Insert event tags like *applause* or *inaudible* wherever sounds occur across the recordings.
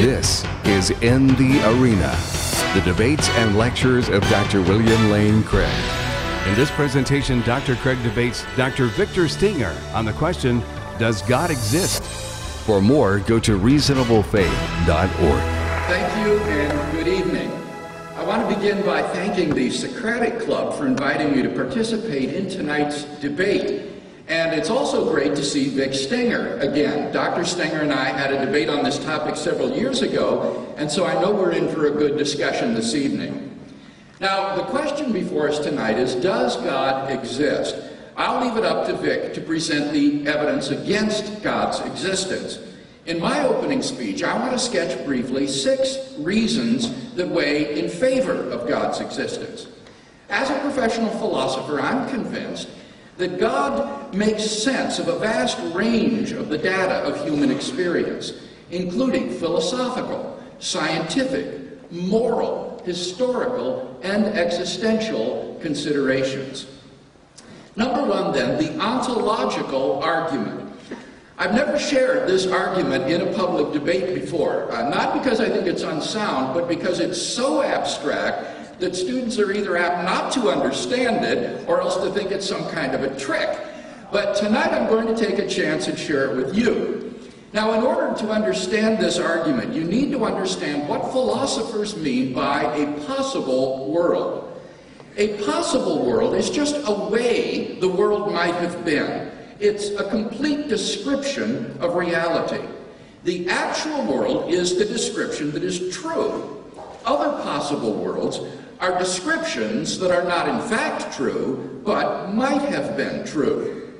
This is In the Arena, the debates and lectures of Dr. William Lane Craig. In this presentation, Dr. Craig debates Dr. Victor Stenger on the question Does God exist? For more, go to reasonablefaith.org. Thank you and good evening. I want to begin by thanking the Socratic Club for inviting me to participate in tonight's debate. And it's also great to see Vic Stenger again. Dr. Stenger and I had a debate on this topic several years ago, and so I know we're in for a good discussion this evening. Now, the question before us tonight is Does God exist? I'll leave it up to Vic to present the evidence against God's existence. In my opening speech, I want to sketch briefly six reasons that weigh in favor of God's existence. As a professional philosopher, I'm convinced that God makes sense of a vast range of the data of human experience, including philosophical, scientific, moral, historical, and existential considerations. Number one, then, the ontological argument. I've never shared this argument in a public debate before, uh, not because I think it's unsound, but because it's so abstract that students are either apt not to understand it or else to think it's some kind of a trick. But tonight I'm going to take a chance and share it with you. Now, in order to understand this argument, you need to understand what philosophers mean by a possible world. A possible world is just a way the world might have been. It's a complete description of reality. The actual world is the description that is true. Other possible worlds are descriptions that are not in fact true, but might have been true.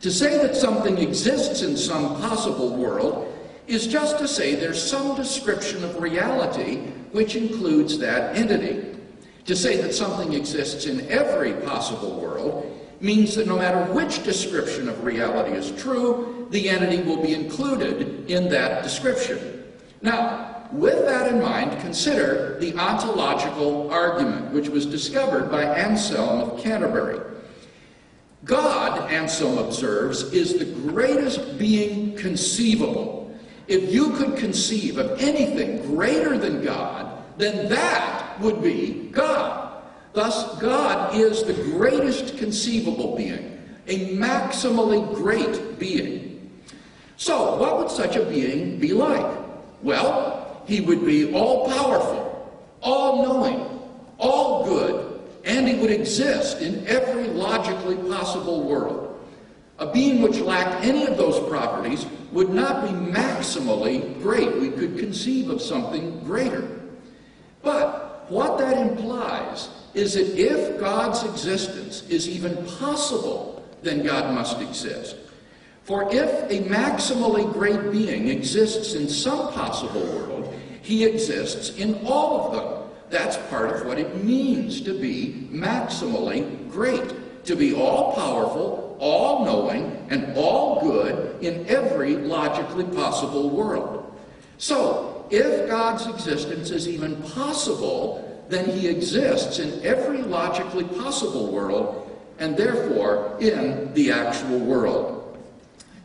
To say that something exists in some possible world is just to say there's some description of reality which includes that entity. To say that something exists in every possible world means that no matter which description of reality is true, the entity will be included in that description. Now, with that in mind, consider the ontological argument, which was discovered by Anselm of Canterbury. God, Anselm observes, is the greatest being conceivable. If you could conceive of anything greater than God, then that would be God. Thus, God is the greatest conceivable being, a maximally great being. So, what would such a being be like? Well, he would be all powerful, all knowing, all good, and he would exist in every logically possible world. A being which lacked any of those properties would not be maximally great. We could conceive of something greater. But what that implies is that if God's existence is even possible, then God must exist. For if a maximally great being exists in some possible world, he exists in all of them. That's part of what it means to be maximally great, to be all powerful, all knowing, and all good in every logically possible world. So, if God's existence is even possible, then he exists in every logically possible world, and therefore in the actual world.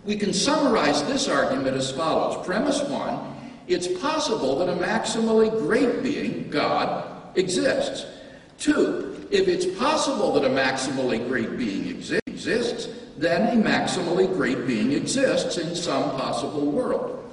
We can summarize this argument as follows. Premise one, it's possible that a maximally great being, God, exists. Two, if it's possible that a maximally great being exi exists, then a maximally great being exists in some possible world.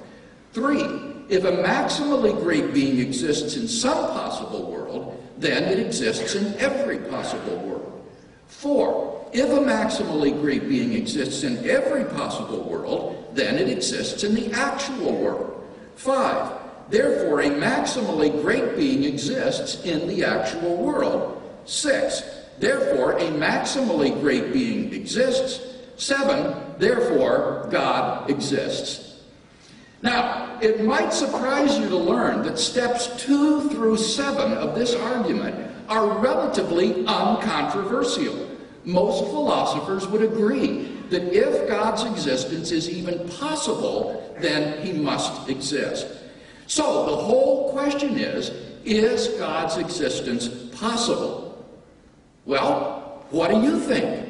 Three, if a maximally great being exists in some possible world, then it exists in every possible world. Four, if a maximally great being exists in every possible world, then it exists in the actual world. Five, therefore a maximally great being exists in the actual world. Six, therefore a maximally great being exists. Seven, therefore God exists. Now, it might surprise you to learn that steps two through seven of this argument are relatively uncontroversial. Most philosophers would agree that if God's existence is even possible, then he must exist. So the whole question is, is God's existence possible? Well, what do you think?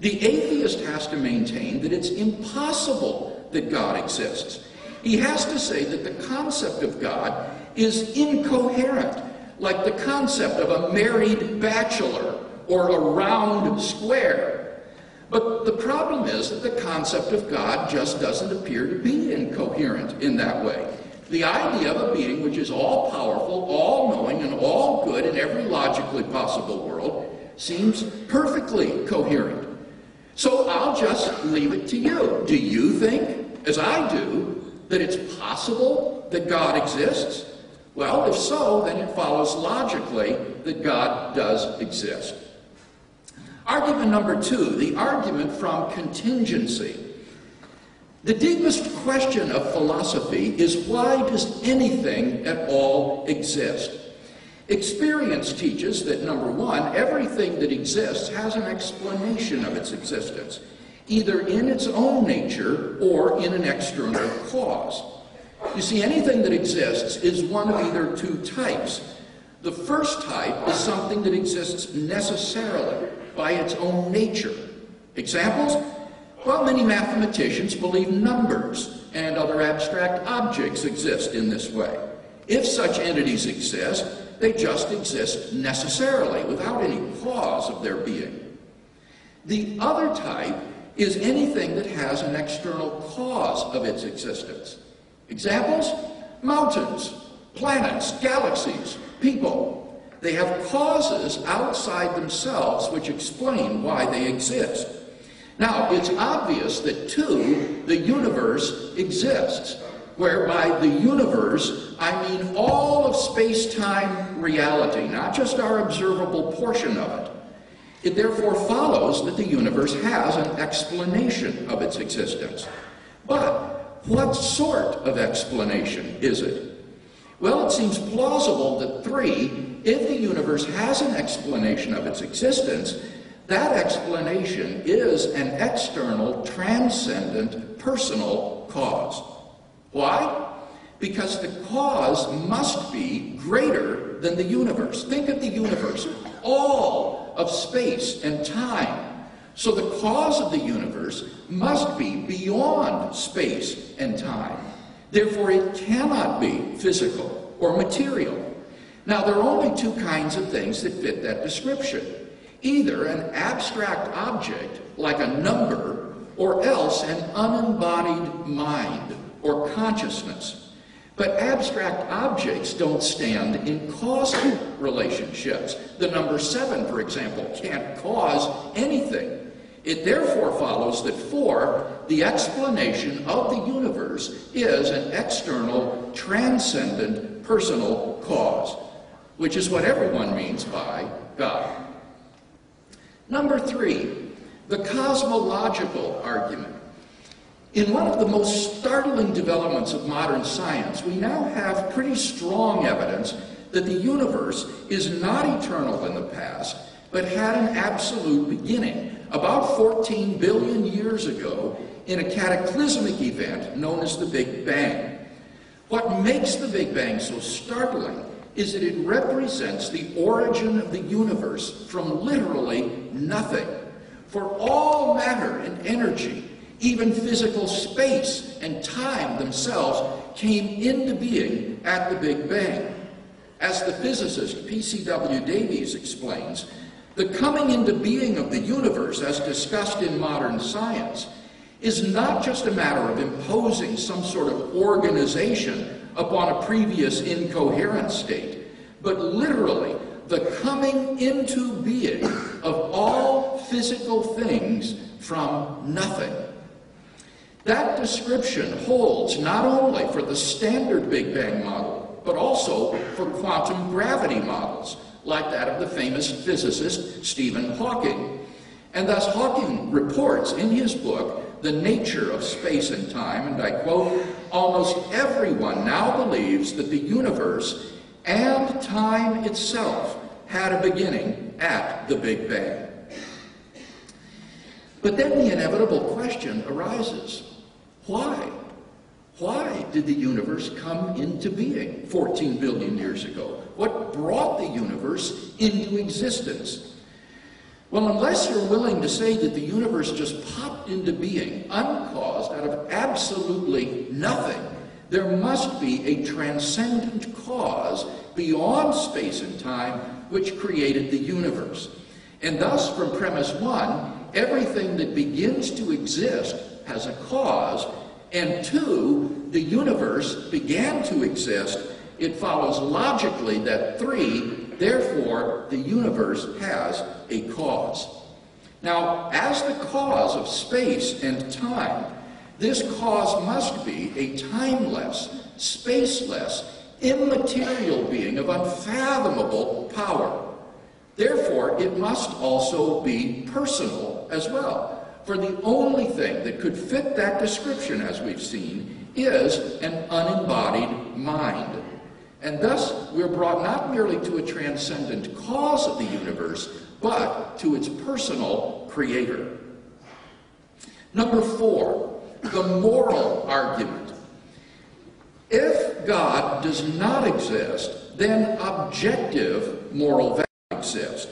The atheist has to maintain that it's impossible that God exists. He has to say that the concept of God is incoherent, like the concept of a married bachelor or a round square. But the problem is that the concept of God just doesn't appear to be incoherent in that way. The idea of a being which is all powerful, all knowing, and all good in every logically possible world seems perfectly coherent. So I'll just leave it to you. Do you think, as I do, that it's possible that God exists? Well, if so, then it follows logically that God does exist. Argument number two, the argument from contingency. The deepest question of philosophy is why does anything at all exist? Experience teaches that, number one, everything that exists has an explanation of its existence, either in its own nature or in an external cause. You see, anything that exists is one of either two types. The first type is something that exists necessarily by its own nature. Examples? Well, many mathematicians believe numbers and other abstract objects exist in this way. If such entities exist, they just exist necessarily, without any cause of their being. The other type is anything that has an external cause of its existence. Examples? Mountains, planets, galaxies, people. They have causes outside themselves which explain why they exist. Now, it's obvious that, two, the universe exists, whereby the universe, I mean all of space-time reality, not just our observable portion of it. It therefore follows that the universe has an explanation of its existence. But what sort of explanation is it? Well, it seems plausible that three, if the universe has an explanation of its existence, that explanation is an external, transcendent, personal cause. Why? Because the cause must be greater than the universe. Think of the universe, all of space and time. So the cause of the universe must be beyond space and time. Therefore, it cannot be physical or material. Now, there are only two kinds of things that fit that description either an abstract object like a number or else an unembodied mind or consciousness. But abstract objects don't stand in causal relationships. The number seven, for example, can't cause anything. It therefore follows that four, the explanation of the universe is an external, transcendent, personal cause, which is what everyone means by God. Number three, the cosmological argument. In one of the most startling developments of modern science, we now have pretty strong evidence that the universe is not eternal in the past, but had an absolute beginning about 14 billion years ago in a cataclysmic event known as the Big Bang. What makes the Big Bang so startling is that it represents the origin of the universe from literally nothing. For all matter and energy, even physical space and time themselves, came into being at the Big Bang. As the physicist P.C.W. Davies explains, the coming into being of the universe, as discussed in modern science, is not just a matter of imposing some sort of organization upon a previous incoherent state, but literally the coming into being of all physical things from nothing. That description holds not only for the standard Big Bang model, but also for quantum gravity models, like that of the famous physicist Stephen Hawking. And thus Hawking reports in his book the nature of space and time, and I quote, almost everyone now believes that the universe and time itself had a beginning at the Big Bang. But then the inevitable question arises why? Why did the universe come into being 14 billion years ago? What brought the universe into existence? Well, unless you're willing to say that the universe just popped into being, uncaused, out of absolutely nothing, there must be a transcendent cause beyond space and time which created the universe. And thus, from premise one, everything that begins to exist has a cause, and two, the universe began to exist, it follows logically that three, therefore, the universe has a cause. Now, as the cause of space and time, this cause must be a timeless, spaceless, immaterial being of unfathomable power. Therefore, it must also be personal as well. For the only thing that could fit that description, as we've seen, is an unembodied mind. And thus, we're brought not merely to a transcendent cause of the universe, but to its personal creator. Number four, the moral argument. If God does not exist, then objective moral values exist.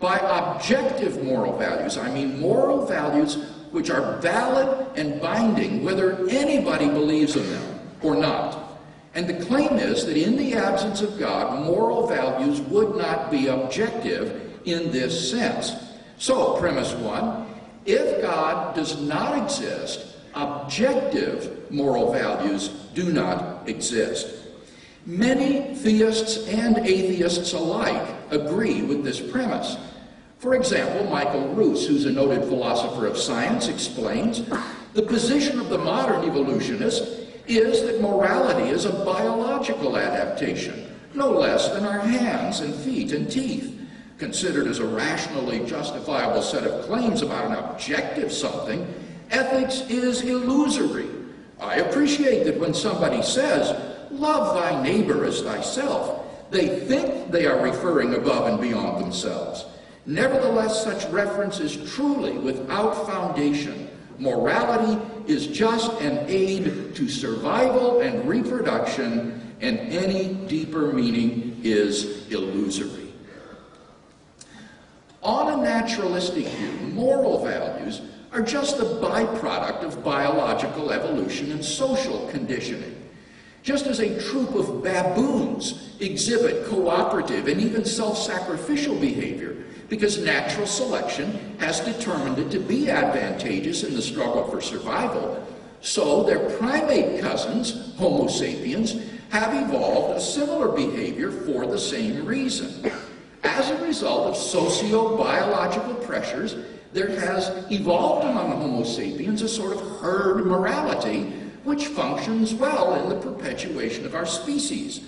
By objective moral values, I mean moral values which are valid and binding whether anybody believes in them or not. And the claim is that in the absence of God, moral values would not be objective in this sense. So, premise one, if God does not exist, objective moral values do not exist. Many theists and atheists alike agree with this premise. For example, Michael Ruse, who's a noted philosopher of science, explains the position of the modern evolutionist is that morality is a biological adaptation, no less than our hands and feet and teeth. Considered as a rationally justifiable set of claims about an objective something, ethics is illusory. I appreciate that when somebody says, love thy neighbor as thyself, they think they are referring above and beyond themselves. Nevertheless, such reference is truly without foundation. Morality is just an aid to survival and reproduction, and any deeper meaning is illusory. On a naturalistic view, moral values are just the byproduct of biological evolution and social conditioning. Just as a troop of baboons exhibit cooperative and even self-sacrificial behavior because natural selection has determined it to be advantageous in the struggle for survival, so their primate cousins, Homo sapiens, have evolved a similar behavior for the same reason. As a result of socio-biological pressures, there has evolved among Homo sapiens a sort of herd morality which functions well in the perpetuation of our species.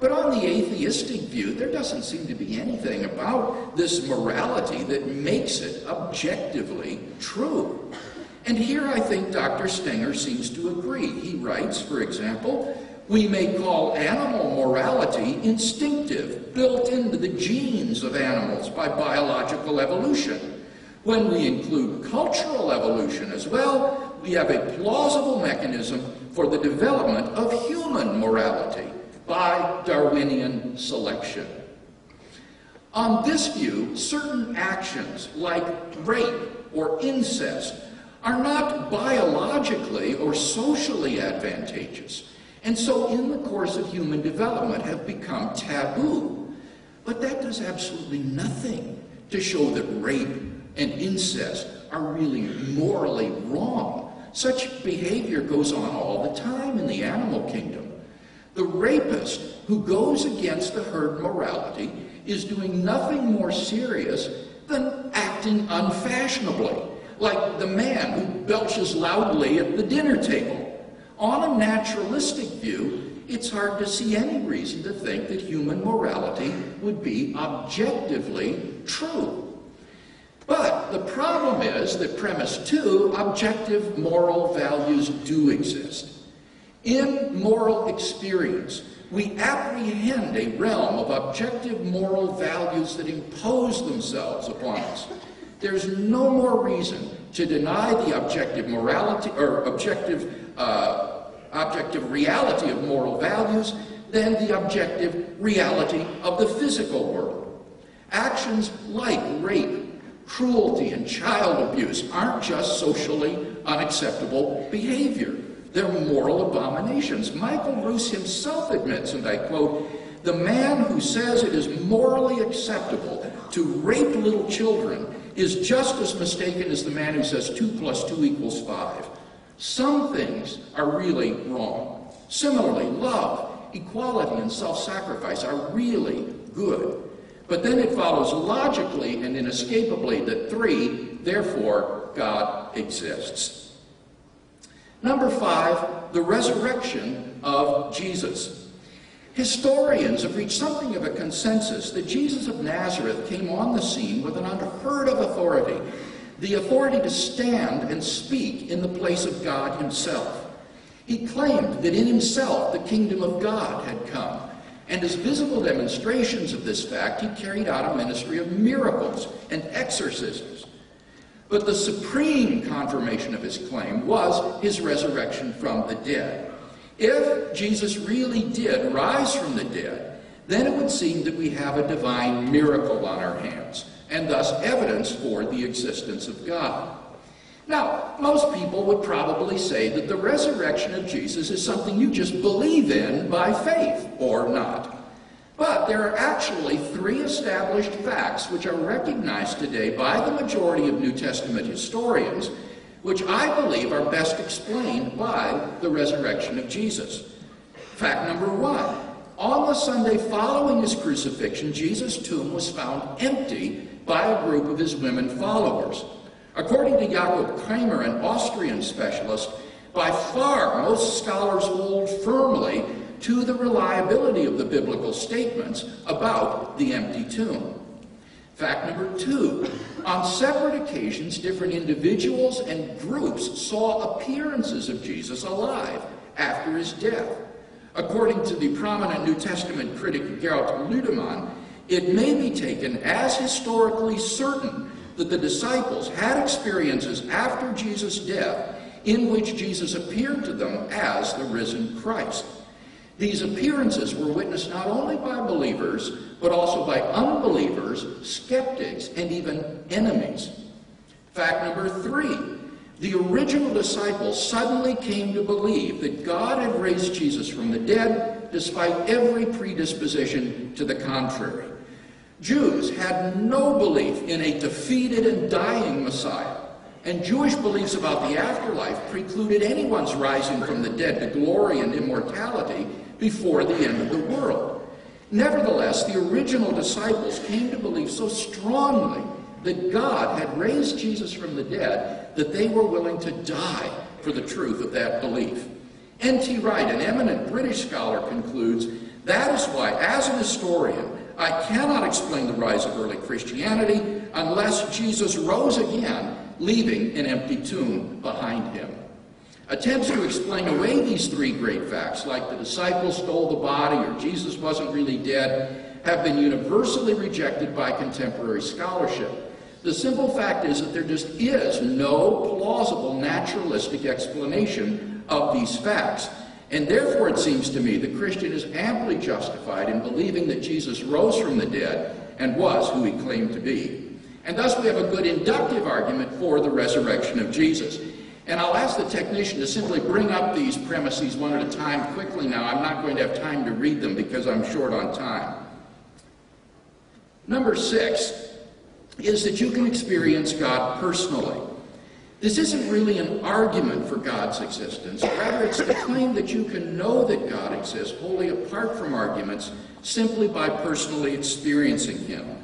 But on the atheistic view, there doesn't seem to be anything about this morality that makes it objectively true. And here I think Dr. Stenger seems to agree. He writes, for example, we may call animal morality instinctive, built into the genes of animals by biological evolution. When we include cultural evolution as well, we have a plausible mechanism for the development of human morality by Darwinian selection. On this view, certain actions like rape or incest are not biologically or socially advantageous, and so in the course of human development have become taboo. But that does absolutely nothing to show that rape and incest are really morally wrong. Such behavior goes on all the time in the animal kingdom. The rapist who goes against the herd morality is doing nothing more serious than acting unfashionably, like the man who belches loudly at the dinner table. On a naturalistic view, it's hard to see any reason to think that human morality would be objectively true. But the problem is that premise two, objective moral values do exist. In moral experience, we apprehend a realm of objective moral values that impose themselves upon us. There's no more reason to deny the objective morality or objective, uh, objective reality of moral values than the objective reality of the physical world. Actions like rape, cruelty and child abuse aren't just socially unacceptable behavior. They're moral abominations. Michael Ruse himself admits, and I quote, the man who says it is morally acceptable to rape little children is just as mistaken as the man who says 2 plus 2 equals 5. Some things are really wrong. Similarly, love, equality, and self sacrifice are really good. But then it follows logically and inescapably that three, therefore, God exists. Number five, the resurrection of Jesus. Historians have reached something of a consensus that Jesus of Nazareth came on the scene with an unheard of authority the authority to stand and speak in the place of God Himself. He claimed that in Himself the kingdom of God had come. And as visible demonstrations of this fact, he carried out a ministry of miracles and exorcisms. But the supreme confirmation of his claim was his resurrection from the dead. If Jesus really did rise from the dead, then it would seem that we have a divine miracle on our hands, and thus evidence for the existence of God. Now, most people would probably say that the resurrection of Jesus is something you just believe in by faith, or not. But there are actually three established facts which are recognized today by the majority of New Testament historians, which I believe are best explained by the resurrection of Jesus. Fact number one on the Sunday following his crucifixion, Jesus' tomb was found empty by a group of his women followers. According to Jakob Kremer, an Austrian specialist, by far most scholars hold firmly to the reliability of the biblical statements about the empty tomb. Fact number two, on separate occasions, different individuals and groups saw appearances of Jesus alive after his death. According to the prominent New Testament critic Gerald Ludemann, it may be taken as historically certain that the disciples had experiences after Jesus' death in which Jesus appeared to them as the risen Christ. These appearances were witnessed not only by believers, but also by unbelievers, skeptics, and even enemies. Fact number three the original disciples suddenly came to believe that God had raised Jesus from the dead despite every predisposition to the contrary. Jews had no belief in a defeated and dying Messiah, and Jewish beliefs about the afterlife precluded anyone's rising from the dead to glory and immortality before the end of the world. Nevertheless, the original disciples came to believe so strongly that God had raised Jesus from the dead that they were willing to die for the truth of that belief. N.T. Wright, an eminent British scholar, concludes that is why, as an historian, I cannot explain the rise of early Christianity unless Jesus rose again, leaving an empty tomb behind him. Attempts to explain away these three great facts, like the disciples stole the body or Jesus wasn't really dead, have been universally rejected by contemporary scholarship. The simple fact is that there just is no plausible naturalistic explanation of these facts. And therefore, it seems to me the Christian is amply justified in believing that Jesus rose from the dead and was who he claimed to be. And thus, we have a good inductive argument for the resurrection of Jesus. And I'll ask the technician to simply bring up these premises one at a time quickly now. I'm not going to have time to read them because I'm short on time. Number six is that you can experience God personally. This isn't really an argument for God's existence. Rather, it's the claim that you can know that God exists wholly apart from arguments simply by personally experiencing Him.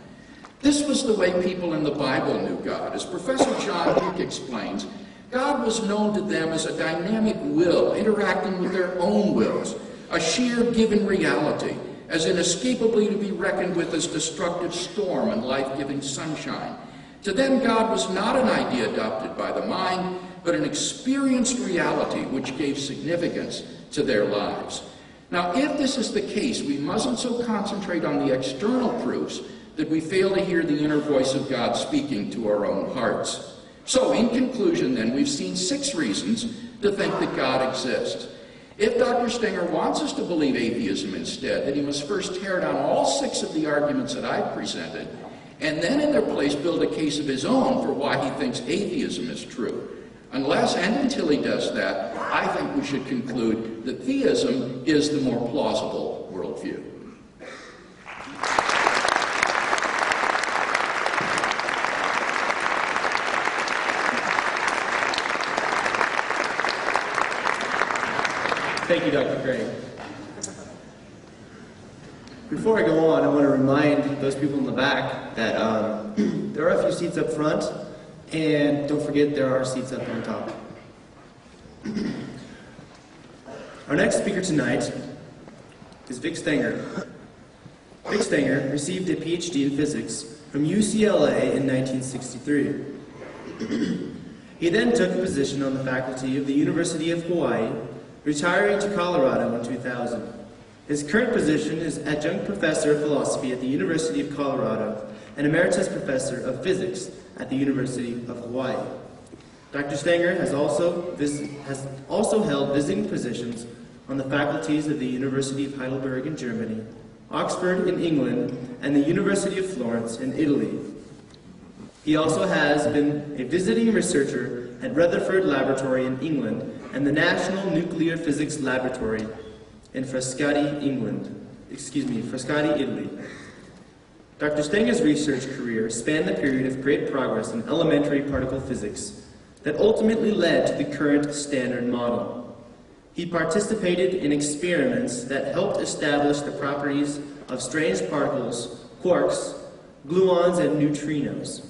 This was the way people in the Bible knew God. As Professor John Hick explains, God was known to them as a dynamic will interacting with their own wills, a sheer given reality, as inescapably to be reckoned with as destructive storm and life giving sunshine. To them, God was not an idea adopted by the mind, but an experienced reality which gave significance to their lives. Now, if this is the case, we mustn't so concentrate on the external proofs that we fail to hear the inner voice of God speaking to our own hearts. So, in conclusion, then, we've seen six reasons to think that God exists. If Dr. Stenger wants us to believe atheism instead, then he must first tear down all six of the arguments that I've presented and then in their place build a case of his own for why he thinks atheism is true. Unless and until he does that, I think we should conclude that theism is the more plausible worldview. Thank you, Dr. Craig. Before I go on, I want to remind those people in the back that um, *clears throat* there are a few seats up front, and don't forget there are seats up on top. *clears throat* Our next speaker tonight is Vic Stenger. Vic Stenger received a PhD in physics from UCLA in 1963. *clears throat* he then took a position on the faculty of the University of Hawaii retiring to Colorado in 2000. His current position is adjunct professor of philosophy at the University of Colorado and emeritus professor of physics at the University of Hawaii. Dr. Stenger has also, has also held visiting positions on the faculties of the University of Heidelberg in Germany, Oxford in England, and the University of Florence in Italy. He also has been a visiting researcher at Rutherford Laboratory in England and the National Nuclear Physics Laboratory in Frascati, England. Excuse me, Frascati, Italy. Dr. Stenger's research career spanned the period of great progress in elementary particle physics that ultimately led to the current Standard Model. He participated in experiments that helped establish the properties of strange particles, quarks, gluons, and neutrinos.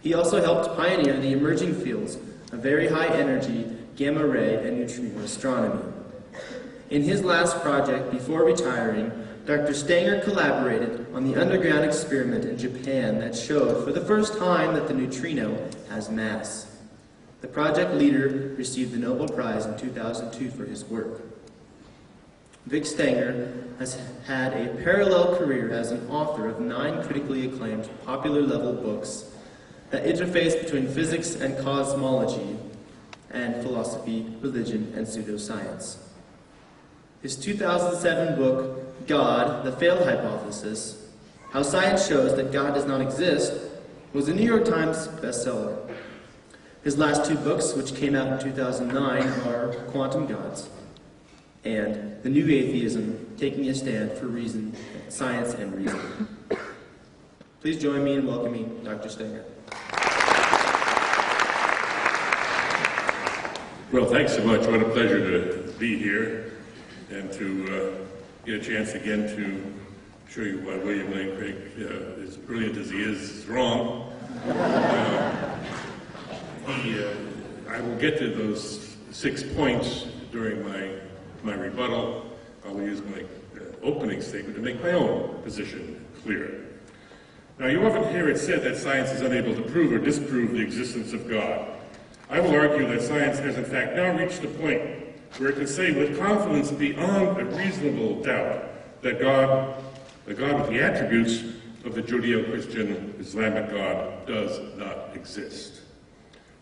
He also helped pioneer the emerging fields of very high energy gamma ray, and neutrino astronomy. In his last project before retiring, Dr. Stenger collaborated on the underground experiment in Japan that showed for the first time that the neutrino has mass. The project leader received the Nobel Prize in 2002 for his work. Vic Stenger has had a parallel career as an author of nine critically acclaimed popular level books that interface between physics and cosmology and philosophy, religion, and pseudoscience. His 2007 book, God, the Failed Hypothesis How Science Shows That God Does Not Exist, was a New York Times bestseller. His last two books, which came out in 2009, are Quantum Gods and The New Atheism Taking a Stand for Reason, Science, and Reason. Please join me in welcoming Dr. Stenger. Well, thanks so much. What a pleasure to be here and to uh, get a chance again to show you why William Lane Craig, uh, as brilliant as he is, is wrong. Uh, he, uh, I will get to those six points during my, my rebuttal. I'll use my uh, opening statement to make my own position clear. Now, you often hear it said that science is unable to prove or disprove the existence of God. I will argue that science has in fact now reached a point where it can say with confidence beyond a reasonable doubt that God, the God with the attributes of the Judeo-Christian Islamic God, does not exist.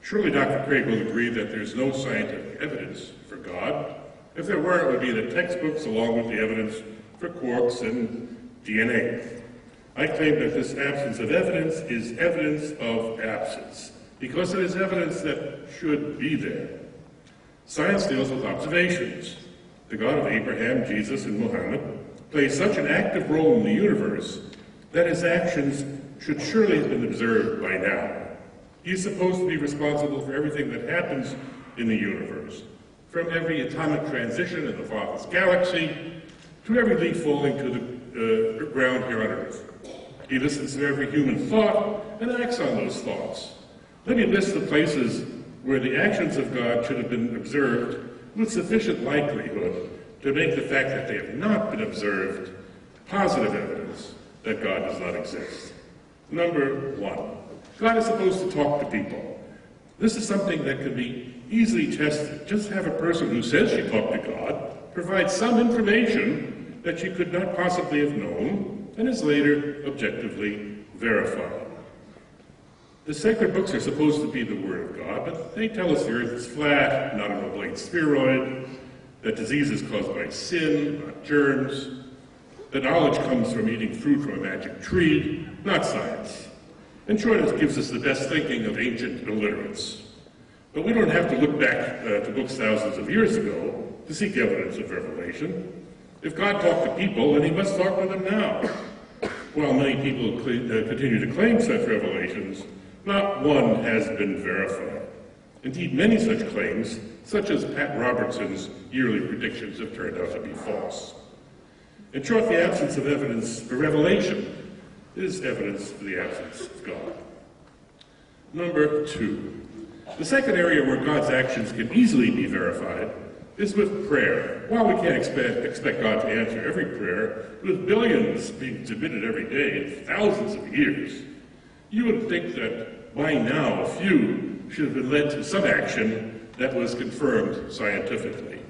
Surely Dr. Craig will agree that there's no scientific evidence for God. If there were, it would be in the textbooks along with the evidence for quarks and DNA. I claim that this absence of evidence is evidence of absence because it is evidence that should be there. Science deals with observations. The God of Abraham, Jesus, and Muhammad plays such an active role in the universe that his actions should surely have been observed by now. He is supposed to be responsible for everything that happens in the universe, from every atomic transition in the farthest galaxy to every leaf falling to the uh, ground here on Earth. He listens to every human thought and acts on those thoughts. Let me list the places where the actions of God should have been observed with sufficient likelihood to make the fact that they have not been observed positive evidence that God does not exist. Number one, God is supposed to talk to people. This is something that can be easily tested. Just have a person who says she talked to God provide some information that she could not possibly have known and is later objectively verified. The sacred books are supposed to be the Word of God, but they tell us the earth is flat, not an oblate spheroid, that disease is caused by sin, not germs, that knowledge comes from eating fruit from a magic tree, not science. In short, it gives us the best thinking of ancient illiterates. But we don't have to look back uh, to books thousands of years ago to seek evidence of revelation. If God talked to people, then he must talk to them now. While many people uh, continue to claim such revelations, not one has been verified. Indeed, many such claims, such as Pat Robertson's yearly predictions, have turned out to be false. In short, the absence of evidence for revelation is evidence for the absence of God. Number two, the second area where God's actions can easily be verified is with prayer. While we can't expect, expect God to answer every prayer, with billions being submitted every day in thousands of years, you would think that by now a few should have been led to some action that was confirmed scientifically.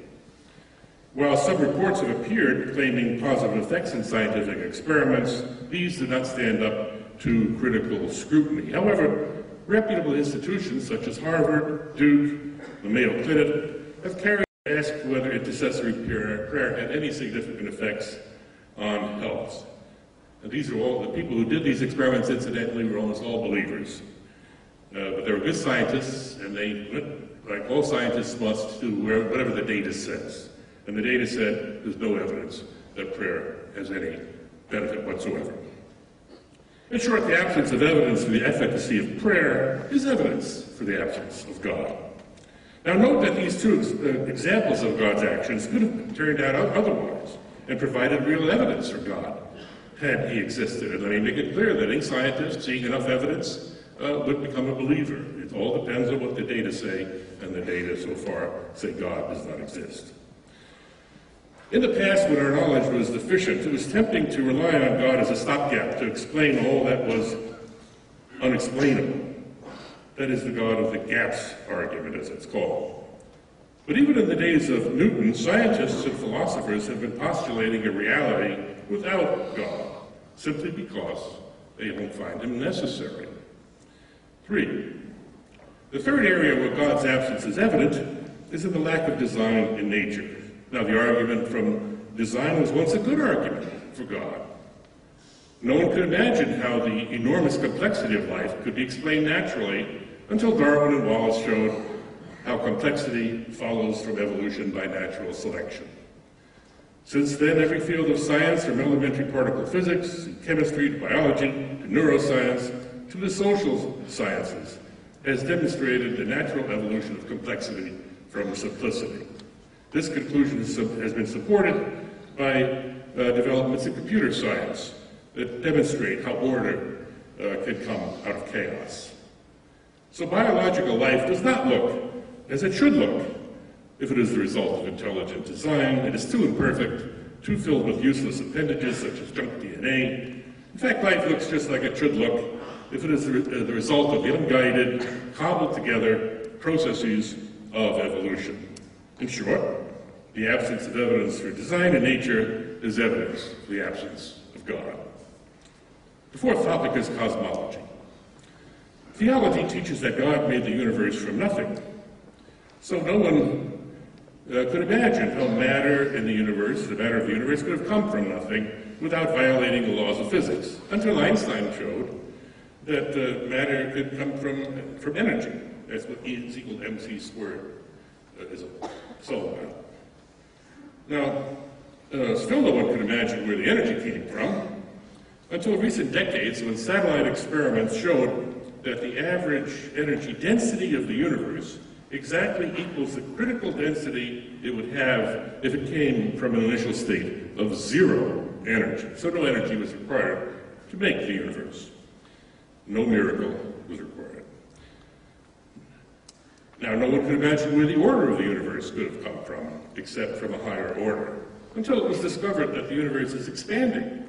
While some reports have appeared claiming positive effects in scientific experiments, these do not stand up to critical scrutiny. However, reputable institutions such as Harvard, Duke, the Mayo Clinic have carried asked whether intercessory prayer had any significant effects on health. And these are all the people who did these experiments, incidentally, were almost all believers. Uh, but they were good scientists, and they went, like all scientists must, do whatever the data says. And the data said there's no evidence that prayer has any benefit whatsoever. In short, the absence of evidence for the efficacy of prayer is evidence for the absence of God. Now, note that these two uh, examples of God's actions could have turned out otherwise and provided real evidence for God had he existed. And let me make it clear that any scientist seeing enough evidence uh, would become a believer. It all depends on what the data say, and the data so far say God does not exist. In the past, when our knowledge was deficient, it was tempting to rely on God as a stopgap to explain all that was unexplainable. That is the God of the gaps argument, as it's called. But even in the days of Newton, scientists and philosophers have been postulating a reality without God, simply because they don't find him necessary. Three, the third area where God's absence is evident is in the lack of design in nature. Now, the argument from design was once a good argument for God. No one could imagine how the enormous complexity of life could be explained naturally until Darwin and Wallace showed how complexity follows from evolution by natural selection. Since then, every field of science, from elementary particle physics, chemistry, to biology, to neuroscience, to the social sciences, has demonstrated the natural evolution of complexity from simplicity. This conclusion has been supported by uh, developments in computer science that demonstrate how order uh, can come out of chaos. So biological life does not look as it should look if it is the result of intelligent design. It is too imperfect, too filled with useless appendages such as junk DNA. In fact, life looks just like it should look if it is the, uh, the result of the unguided, cobbled together processes of evolution. In short, the absence of evidence for design in nature is evidence for the absence of God. The fourth topic is cosmology. Theology teaches that God made the universe from nothing. So no one uh, could imagine how matter in the universe, the matter of the universe, could have come from nothing without violating the laws of physics, until Einstein showed that uh, matter could come from, from energy. That's what E is equal to mc squared uh, is all about. Now, uh, still no one could imagine where the energy came from until recent decades when satellite experiments showed that the average energy density of the universe exactly equals the critical density it would have if it came from an initial state of zero energy. So no energy was required to make the universe. No miracle was required. Now, no one could imagine where the order of the universe could have come from, except from a higher order, until it was discovered that the universe is expanding,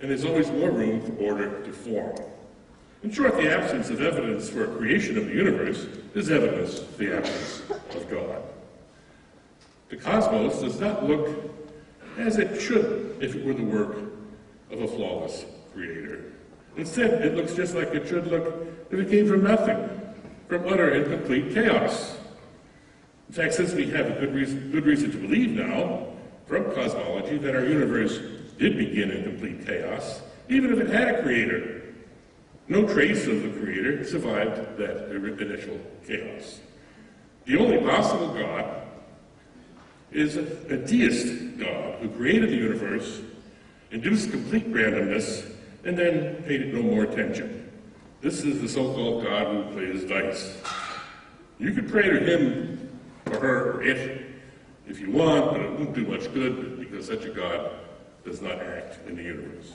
and there's always more room for order to form. In short, the absence of evidence for a creation of the universe is evidence of the absence of God. The cosmos does not look as it should if it were the work of a flawless creator. Instead, it looks just like it should look if it came from nothing, from utter and complete chaos. In fact, since we have a good reason, good reason to believe now from cosmology that our universe did begin in complete chaos, even if it had a creator, no trace of the creator survived that initial chaos. The only possible God is a, a deist God who created the universe, induced complete randomness, and then paid it no more attention. This is the so-called God who plays dice. You could pray to him, or her, or it, if you want, but it won't do much good because such a God does not act in the universe.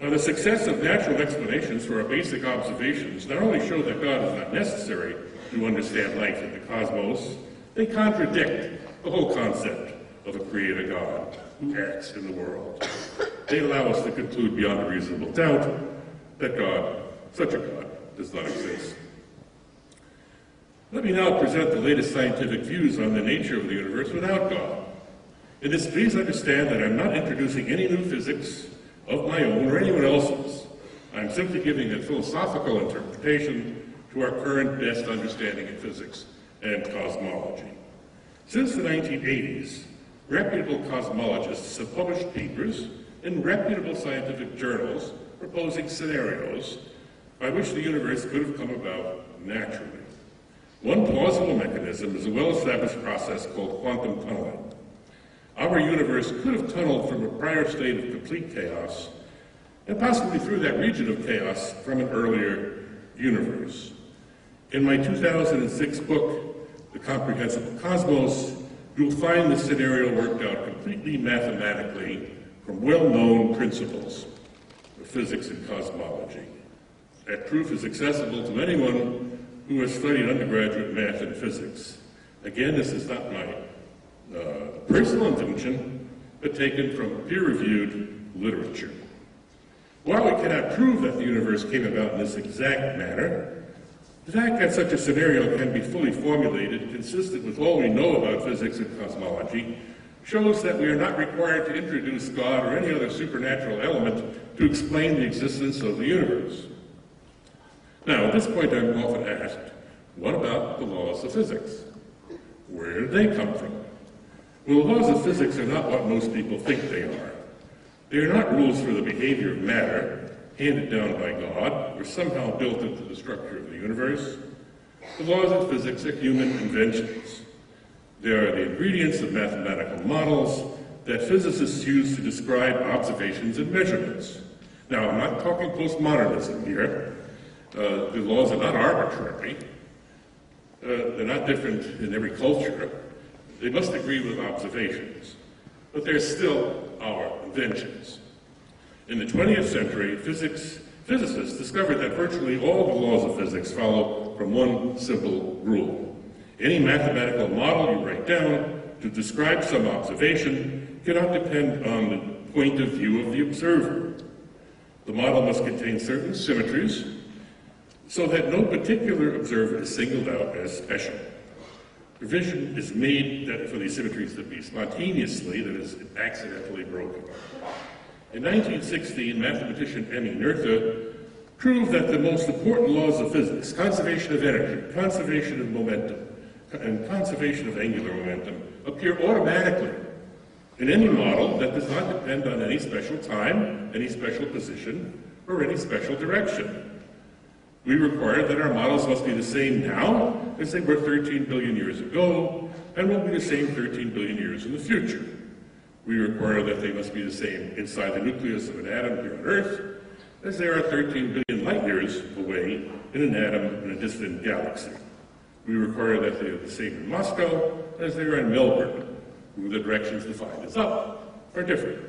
Now, the success of natural explanations for our basic observations not only show that God is not necessary to understand life in the cosmos, they contradict the whole concept of a creator God acts in the world. They allow us to conclude beyond a reasonable doubt that God, such a God, does not exist. Let me now present the latest scientific views on the nature of the universe without God. In this, please understand that I'm not introducing any new physics of my own or anyone else's. I'm simply giving a philosophical interpretation to our current best understanding of physics and cosmology. Since the 1980s, reputable cosmologists have published papers in reputable scientific journals proposing scenarios by which the universe could have come about naturally. One plausible mechanism is a well-established process called quantum tunneling. Our universe could have tunneled from a prior state of complete chaos and possibly through that region of chaos from an earlier universe. In my 2006 book, The Comprehensible Cosmos, you'll find the scenario worked out completely mathematically from well-known principles of physics and cosmology. That proof is accessible to anyone who has studied undergraduate math and physics. Again, this is not my uh, personal invention, but taken from peer-reviewed literature. While we cannot prove that the universe came about in this exact manner, the fact that such a scenario can be fully formulated, consistent with all we know about physics and cosmology, shows that we are not required to introduce God or any other supernatural element to explain the existence of the universe. Now, at this point, I'm often asked, what about the laws of physics? Where did they come from? Well, the laws of physics are not what most people think they are. They are not rules for the behavior of matter handed down by God or somehow built into the structure of the universe. The laws of physics are human inventions. They are the ingredients of mathematical models that physicists use to describe observations and measurements. Now, I'm not talking postmodernism here. Uh, the laws are not arbitrary. Uh, they're not different in every culture. They must agree with observations, but they're still our inventions. In the 20th century, physics, physicists discovered that virtually all the laws of physics follow from one simple rule. Any mathematical model you write down to describe some observation cannot depend on the point of view of the observer. The model must contain certain symmetries so that no particular observer is singled out as special. Provision is made that for these symmetries to be spontaneously, that is, accidentally broken. In 1916, mathematician Emmy Noether proved that the most important laws of physics, conservation of energy, conservation of momentum, and conservation of angular momentum, appear automatically in any model that does not depend on any special time, any special position, or any special direction. We require that our models must be the same now as they were 13 billion years ago, and will be the same 13 billion years in the future. We require that they must be the same inside the nucleus of an atom here on Earth, as they are 13 billion light years away in an atom in a distant galaxy. We require that they are the same in Moscow as they are in Melbourne, where the directions defined as up are different.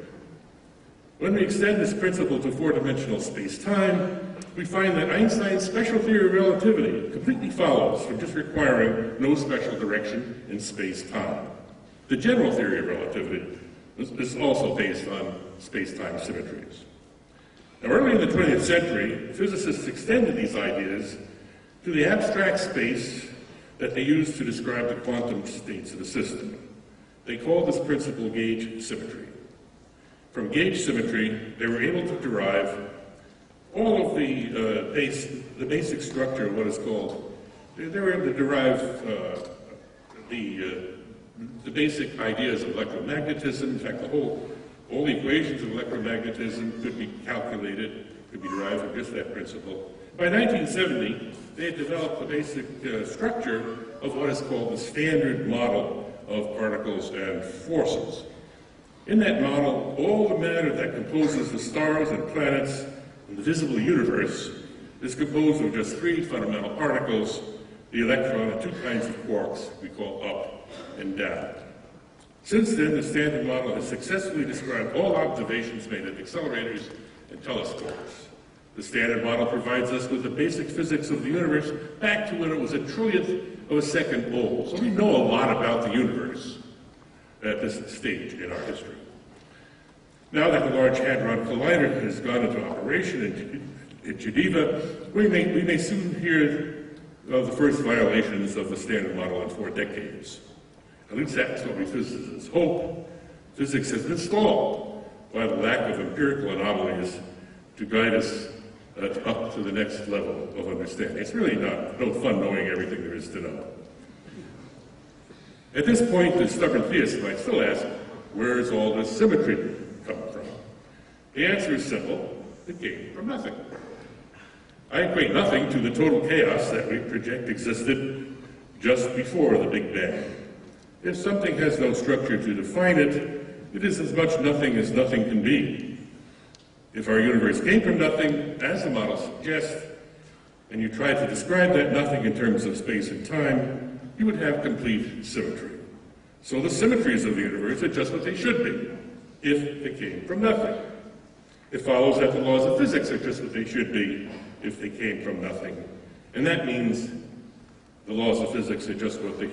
When we extend this principle to four-dimensional space-time, we find that Einstein's special theory of relativity completely follows from just requiring no special direction in space-time. The general theory of relativity is also based on space-time symmetries. Now, early in the 20th century, physicists extended these ideas to the abstract space that they used to describe the quantum states of a system. They called this principle gauge symmetry. From gauge symmetry, they were able to derive all of the uh, base, the basic structure of what is called, they, they were able to derive uh, the, uh, the basic ideas of electromagnetism. In fact, the whole, all the equations of electromagnetism could be calculated, could be derived from just that principle. By 1970, they had developed the basic uh, structure of what is called the Standard Model of Particles and Forces. In that model, all the matter that composes the stars and planets and the visible universe is composed of just three fundamental particles, the electron and two kinds of quarks we call up and. Since then, the Standard Model has successfully described all observations made at accelerators and telescopes. The Standard Model provides us with the basic physics of the universe back to when it was a trillionth of a second old. So we know a lot about the universe at this stage in our history. Now that the Large Hadron Collider has gone into operation in, in Geneva, we may, we may soon hear of the first violations of the Standard Model in four decades. At least that's what we physicists hope. Physics has been stalled by the lack of empirical anomalies to guide us uh, up to the next level of understanding. It's really not no fun knowing everything there is to know. At this point, the stubborn theist might still ask, where is all this symmetry come from? The answer is simple. It came from nothing. I equate nothing to the total chaos that we project existed just before the Big Bang. If something has no structure to define it, it is as much nothing as nothing can be. If our universe came from nothing, as the model suggests, and you tried to describe that nothing in terms of space and time, you would have complete symmetry. So the symmetries of the universe are just what they should be, if they came from nothing. It follows that the laws of physics are just what they should be, if they came from nothing. And that means the laws of physics are just what they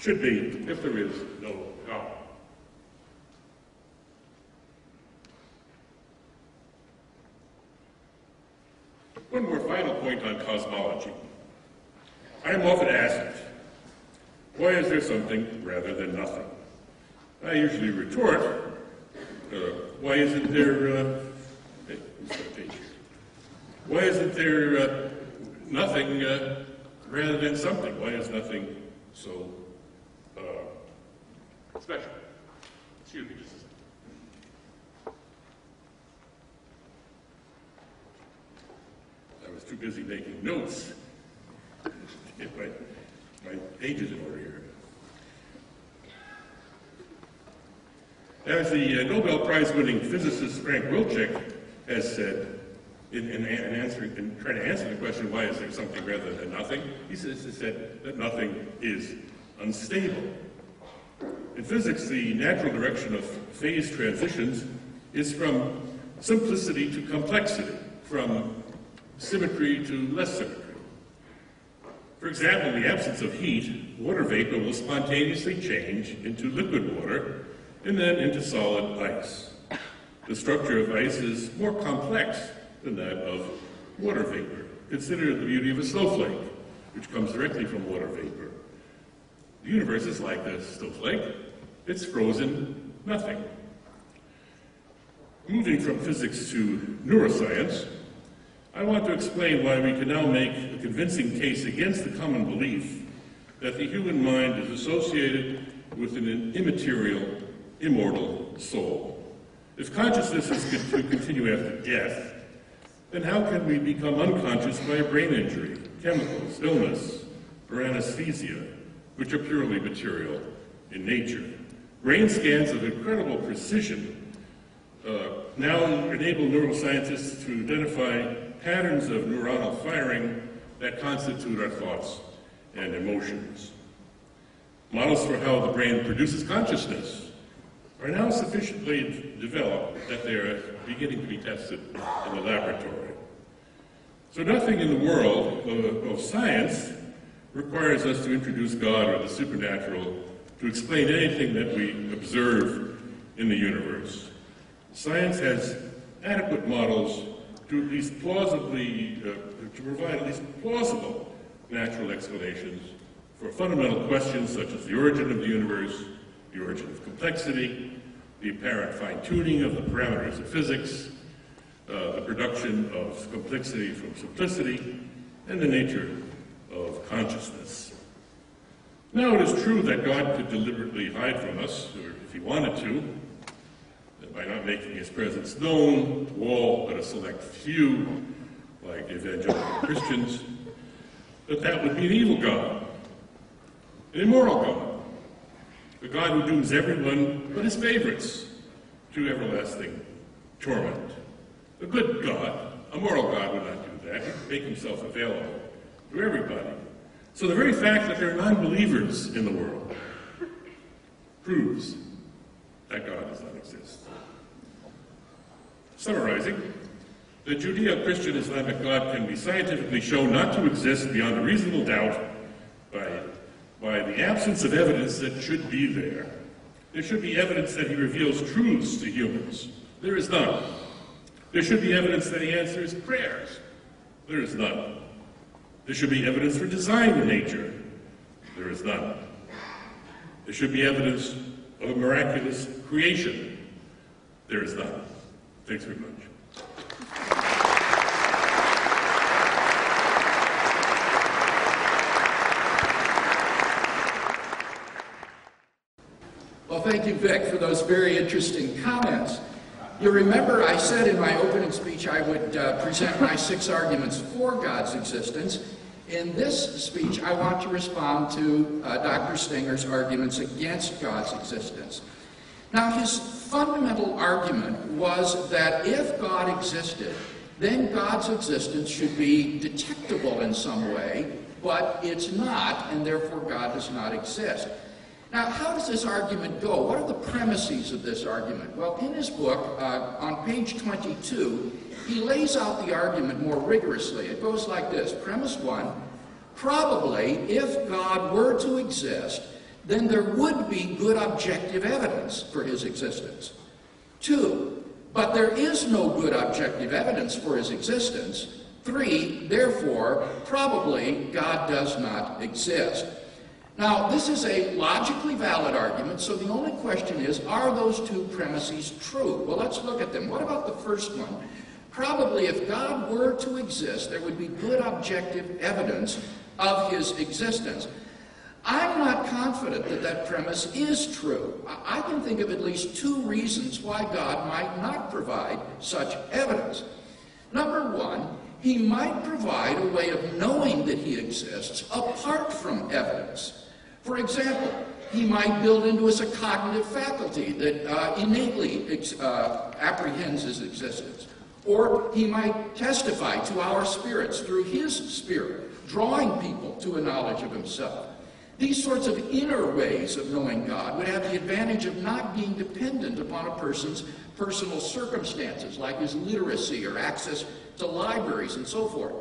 should be if there is no God. One more final point on cosmology. I am often asked, why is there something rather than nothing? I usually retort, uh, why isn't there, uh, why isn't there uh, nothing uh, rather than something? Why is nothing so special. Excuse me just a second. I was too busy making notes get my, my pages in order here. As the uh, Nobel Prize winning physicist Frank Wilczek has said, in, in, in, answering, in trying to answer the question, why is there something rather than nothing, he says, he said that nothing is unstable. In physics, the natural direction of phase transitions is from simplicity to complexity, from symmetry to less symmetry. For example, in the absence of heat, water vapor will spontaneously change into liquid water and then into solid ice. The structure of ice is more complex than that of water vapor. Consider the beauty of a snowflake, which comes directly from water vapor. The universe is like a snowflake. It's frozen nothing. Moving from physics to neuroscience, I want to explain why we can now make a convincing case against the common belief that the human mind is associated with an immaterial, immortal soul. If consciousness is to continue after death, then how can we become unconscious by a brain injury, chemicals, illness, or anesthesia? Which are purely material in nature. Brain scans of incredible precision uh, now enable neuroscientists to identify patterns of neuronal firing that constitute our thoughts and emotions. Models for how the brain produces consciousness are now sufficiently developed that they are beginning to be tested in the laboratory. So nothing in the world of, of science requires us to introduce God or the supernatural to explain anything that we observe in the universe. Science has adequate models to at least plausibly, uh, to provide at least plausible natural explanations for fundamental questions such as the origin of the universe, the origin of complexity, the apparent fine-tuning of the parameters of physics, uh, the production of complexity from simplicity, and the nature of consciousness. Now, it is true that God could deliberately hide from us, or if he wanted to, by not making his presence known to all but a select few, like evangelical Christians, that that would be an evil God, an immoral God, a God who dooms everyone but his favorites to everlasting torment. A good God, a moral God would not do that. He would make himself available to everybody. So the very fact that there are non-believers in the world proves that God does not exist. Summarizing, the Judeo-Christian Islamic God can be scientifically shown not to exist beyond a reasonable doubt by, by the absence of evidence that should be there. There should be evidence that he reveals truths to humans. There is none. There should be evidence that he answers prayers. There is none. There should be evidence for design in nature. There is none. There should be evidence of a miraculous creation. There is none. Thanks very much. Well, thank you, Vic, for those very interesting comments. You remember I said in my opening speech I would uh, present my six arguments for God's existence. In this speech, I want to respond to uh, Dr. Stenger's arguments against God's existence. Now, his fundamental argument was that if God existed, then God's existence should be detectable in some way, but it's not, and therefore God does not exist. Now, how does this argument go? What are the premises of this argument? Well, in his book, uh, on page 22, he lays out the argument more rigorously. It goes like this Premise one probably, if God were to exist, then there would be good objective evidence for his existence. Two, but there is no good objective evidence for his existence. Three, therefore, probably God does not exist. Now, this is a logically valid argument, so the only question is, are those two premises true? Well, let's look at them. What about the first one? Probably if God were to exist, there would be good objective evidence of his existence. I'm not confident that that premise is true. I can think of at least two reasons why God might not provide such evidence. Number one, he might provide a way of knowing that he exists apart from evidence. For example, he might build into us a cognitive faculty that uh, innately uh, apprehends his existence. Or he might testify to our spirits through his spirit, drawing people to a knowledge of himself. These sorts of inner ways of knowing God would have the advantage of not being dependent upon a person's personal circumstances, like his literacy or access to libraries and so forth.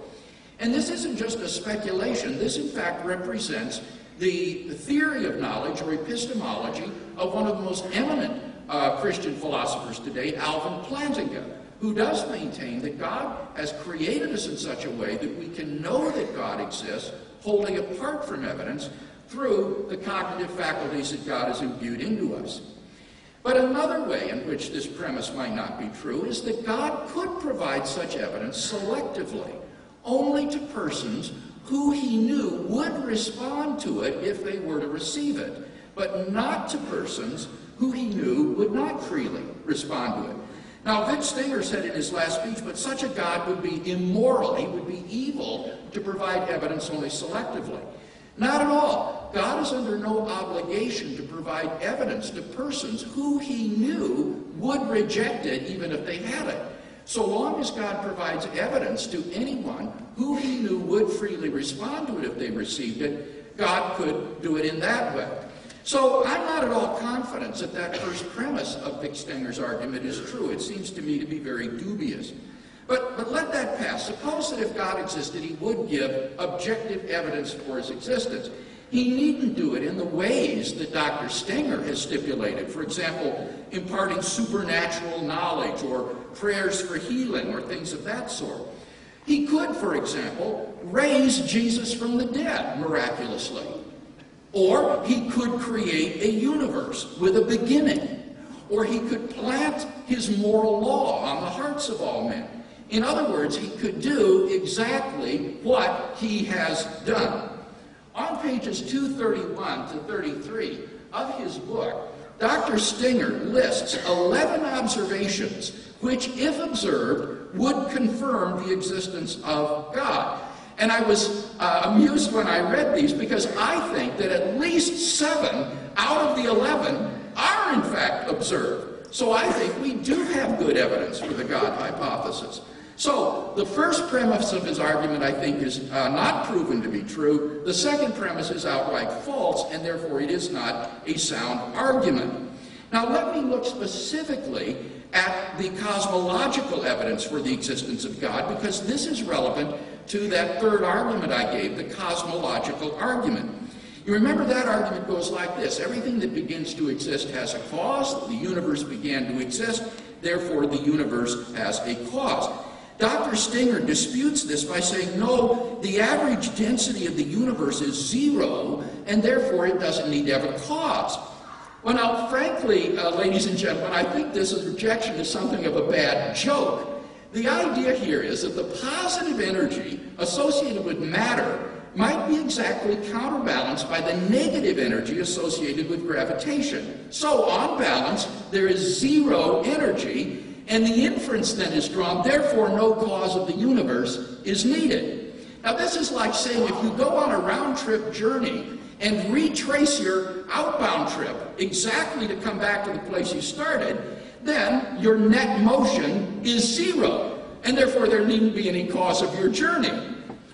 And this isn't just a speculation. This, in fact, represents the theory of knowledge or epistemology of one of the most eminent uh, Christian philosophers today, Alvin Plantinga, who does maintain that God has created us in such a way that we can know that God exists, wholly apart from evidence, through the cognitive faculties that God has imbued into us. But another way in which this premise might not be true is that God could provide such evidence selectively, only to persons who he knew would respond to it if they were to receive it, but not to persons who he knew would not freely respond to it. Now, Vic Stenger said in his last speech, but such a God would be immoral, he would be evil to provide evidence only selectively. Not at all. God is under no obligation to provide evidence to persons who he knew would reject it even if they had it. So long as God provides evidence to anyone who he knew would freely respond to it if they received it, God could do it in that way. So I'm not at all confident that that first premise of Vic argument is true. It seems to me to be very dubious. But, but let that pass. Suppose that if God existed, he would give objective evidence for his existence. He needn't do it in the ways that Dr. Stenger has stipulated. For example, imparting supernatural knowledge or prayers for healing or things of that sort. He could, for example, raise Jesus from the dead miraculously. Or he could create a universe with a beginning. Or he could plant his moral law on the hearts of all men. In other words, he could do exactly what he has done. On pages 231 to 33 of his book, Dr. Stenger lists 11 observations which, if observed, would confirm the existence of God. And I was uh, amused when I read these because I think that at least seven out of the 11 are in fact observed. So I think we do have good evidence for the God hypothesis. So the first premise of his argument, I think, is uh, not proven to be true. The second premise is outright false, and therefore it is not a sound argument. Now let me look specifically at the cosmological evidence for the existence of God, because this is relevant to that third argument I gave, the cosmological argument. You remember that argument goes like this everything that begins to exist has a cause, the universe began to exist, therefore the universe has a cause. Dr. Stenger disputes this by saying, no, the average density of the universe is zero, and therefore it doesn't need to have a cause. Well, now, frankly, uh, ladies and gentlemen, I think this rejection is something of a bad joke. The idea here is that the positive energy associated with matter might be exactly counterbalanced by the negative energy associated with gravitation. So, on balance, there is zero energy, and the inference then is drawn, therefore, no cause of the universe is needed. Now, this is like saying if you go on a round trip journey and retrace your outbound trip exactly to come back to the place you started, then your net motion is zero, and therefore there needn't be any cause of your journey.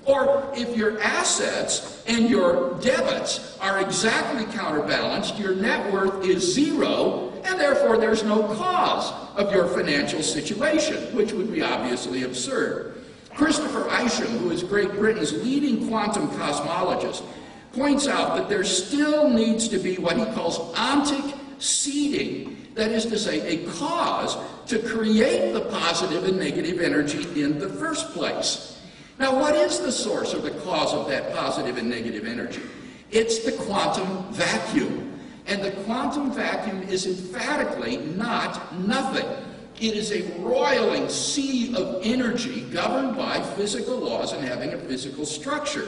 Or if your assets and your debits are exactly counterbalanced, your net worth is zero, and therefore there's no cause of your financial situation, which would be obviously absurd. Christopher Isham, who is Great Britain's leading quantum cosmologist, points out that there still needs to be what he calls ontic seeding, that is to say, a cause to create the positive and negative energy in the first place. Now, what is the source or the cause of that positive and negative energy? It's the quantum vacuum. And the quantum vacuum is emphatically not nothing. It is a roiling sea of energy governed by physical laws and having a physical structure.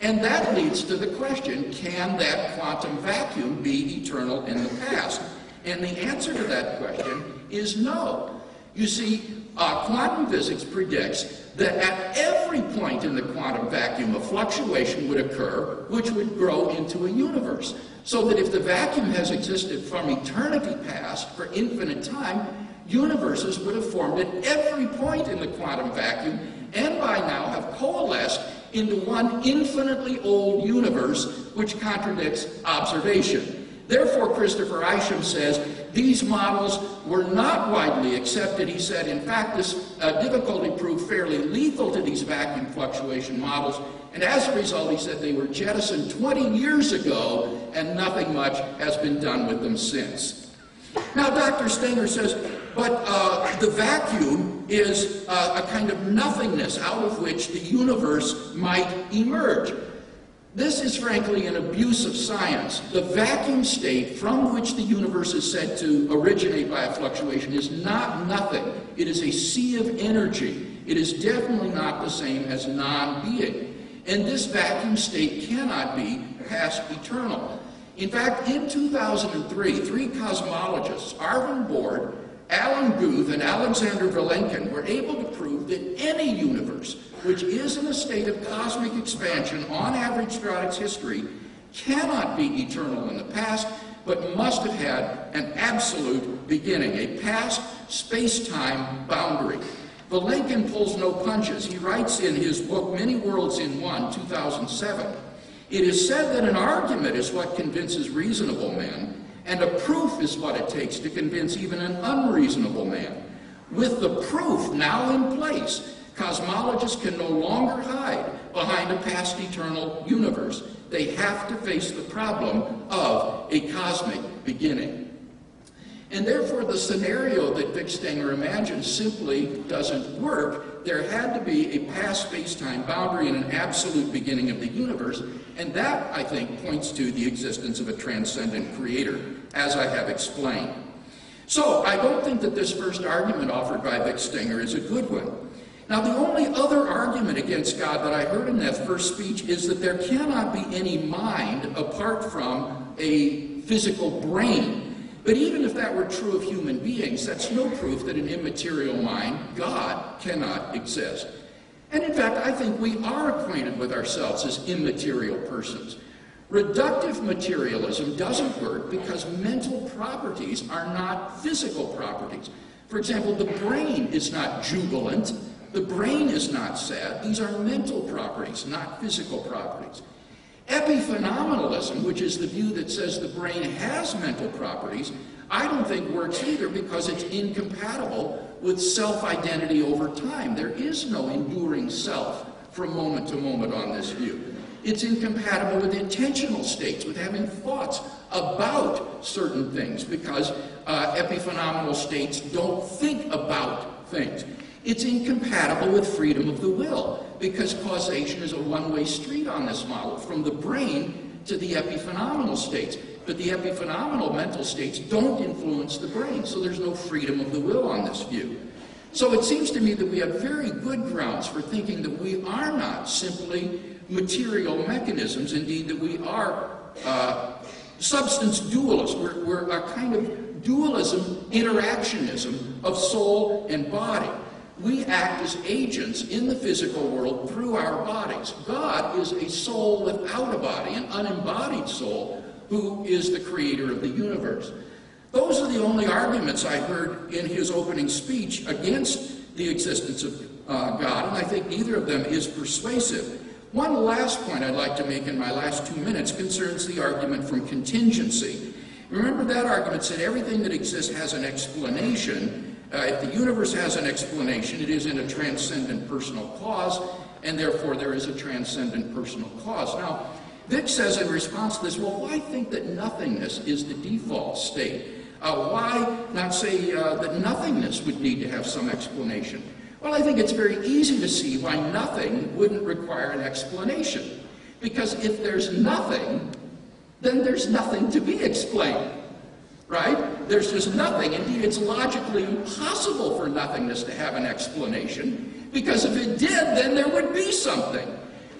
And that leads to the question, can that quantum vacuum be eternal in the past? And the answer to that question is no. You see, uh, quantum physics predicts that at every point in the quantum vacuum, a fluctuation would occur which would grow into a universe. So that if the vacuum has existed from eternity past for infinite time, universes would have formed at every point in the quantum vacuum and by now have coalesced into one infinitely old universe which contradicts observation. Therefore, Christopher Isham says these models were not widely accepted. He said, in fact, this uh, difficulty proved fairly lethal to these vacuum fluctuation models. And as a result, he said they were jettisoned 20 years ago, and nothing much has been done with them since. Now, Dr. Stenger says, but uh, the vacuum is uh, a kind of nothingness out of which the universe might emerge. This is frankly an abuse of science. The vacuum state from which the universe is said to originate by a fluctuation is not nothing. It is a sea of energy. It is definitely not the same as non-being. And this vacuum state cannot be past eternal. In fact, in 2003, three cosmologists, Arvind Borde, Alan Guth and Alexander Vilenkin were able to prove that any universe which is in a state of cosmic expansion on average throughout its history cannot be eternal in the past, but must have had an absolute beginning, a past space-time boundary. Vilenkin pulls no punches. He writes in his book, Many Worlds in One, 2007, It is said that an argument is what convinces reasonable men, and a proof is what it takes to convince even an unreasonable man. With the proof now in place, cosmologists can no longer hide behind a past eternal universe. They have to face the problem of a cosmic beginning. And therefore, the scenario that Vic Stenger imagines simply doesn't work. There had to be a past space-time boundary and an absolute beginning of the universe, and that, I think, points to the existence of a transcendent creator, as I have explained. So, I don't think that this first argument offered by Vic Stenger is a good one. Now, the only other argument against God that I heard in that first speech is that there cannot be any mind apart from a physical brain. But even if that were true of human beings, that's no proof that an immaterial mind, God, cannot exist. And in fact, I think we are acquainted with ourselves as immaterial persons. Reductive materialism doesn't work because mental properties are not physical properties. For example, the brain is not jubilant, the brain is not sad. These are mental properties, not physical properties. Epiphenomenalism, which is the view that says the brain has mental properties, I don't think works either because it's incompatible with self-identity over time. There is no enduring self from moment to moment on this view. It's incompatible with intentional states, with having thoughts about certain things, because uh, epiphenomenal states don't think about things. It's incompatible with freedom of the will, because causation is a one-way street on this model, from the brain to the epiphenomenal states. But the epiphenomenal mental states don't influence the brain, so there's no freedom of the will on this view. So it seems to me that we have very good grounds for thinking that we are not simply material mechanisms, indeed that we are uh, substance dualists. We're, we're a kind of dualism, interactionism of soul and body. We act as agents in the physical world through our bodies. God is a soul without a body, an unembodied soul, who is the creator of the universe. Those are the only arguments I heard in his opening speech against the existence of uh, God, and I think neither of them is persuasive. One last point I'd like to make in my last two minutes concerns the argument from contingency. Remember that argument said everything that exists has an explanation. Uh, if the universe has an explanation, it is in a transcendent personal cause, and therefore there is a transcendent personal cause. Now, Vic says in response to this, well, why think that nothingness is the default state? Uh, why not say uh, that nothingness would need to have some explanation? Well, I think it's very easy to see why nothing wouldn't require an explanation. Because if there's nothing, then there's nothing to be explained. Right? There's just nothing. Indeed, it's logically impossible for nothingness to have an explanation, because if it did, then there would be something.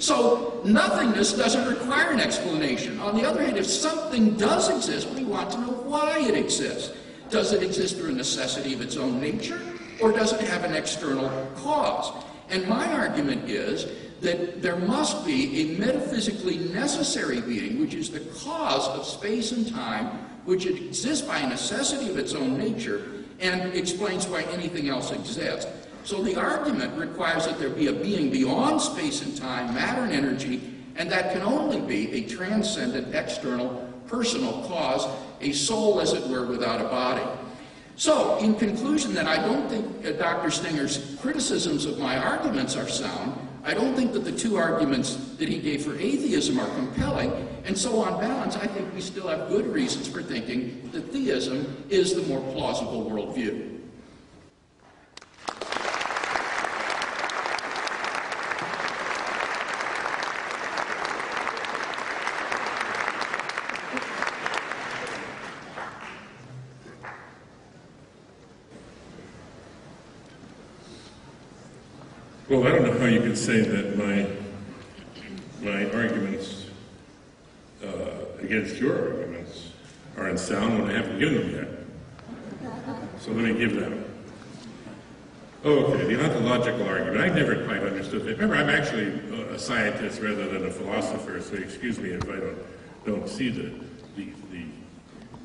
So nothingness doesn't require an explanation. On the other hand, if something does exist, we want to know why it exists. Does it exist through a necessity of its own nature? or does it have an external cause? And my argument is that there must be a metaphysically necessary being, which is the cause of space and time, which exists by necessity of its own nature and explains why anything else exists. So the argument requires that there be a being beyond space and time, matter and energy, and that can only be a transcendent, external, personal cause, a soul, as it were, without a body. So, in conclusion, then, I don't think uh, Dr. Stenger's criticisms of my arguments are sound. I don't think that the two arguments that he gave for atheism are compelling. And so, on balance, I think we still have good reasons for thinking that theism is the more plausible worldview. Well, I don't know how you can say that my my arguments uh, against your arguments are unsound when I haven't given them yet. So let me give them. Okay, the ontological argument. I never quite understood it. Remember, I'm actually a scientist rather than a philosopher, so excuse me if I don't don't see the the, the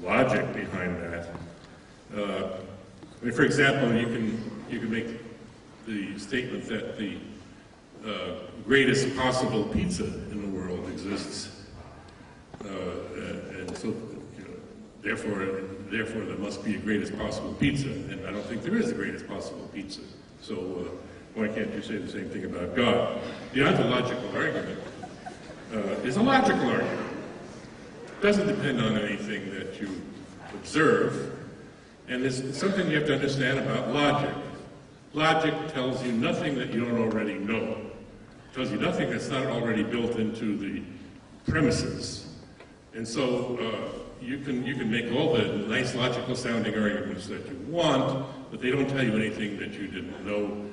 logic behind that. Uh, I mean, for example, you can you can make the statement that the uh, greatest possible pizza in the world exists. Uh, and so, you know, therefore, therefore there must be a greatest possible pizza. And I don't think there is a greatest possible pizza. So uh, why can't you say the same thing about God? The ontological argument uh, is a logical argument. It doesn't depend on anything that you observe. And it's something you have to understand about logic. Logic tells you nothing that you don't already know. Tells you nothing that's not already built into the premises. And so uh, you, can, you can make all the nice logical sounding arguments that you want, but they don't tell you anything that you didn't know.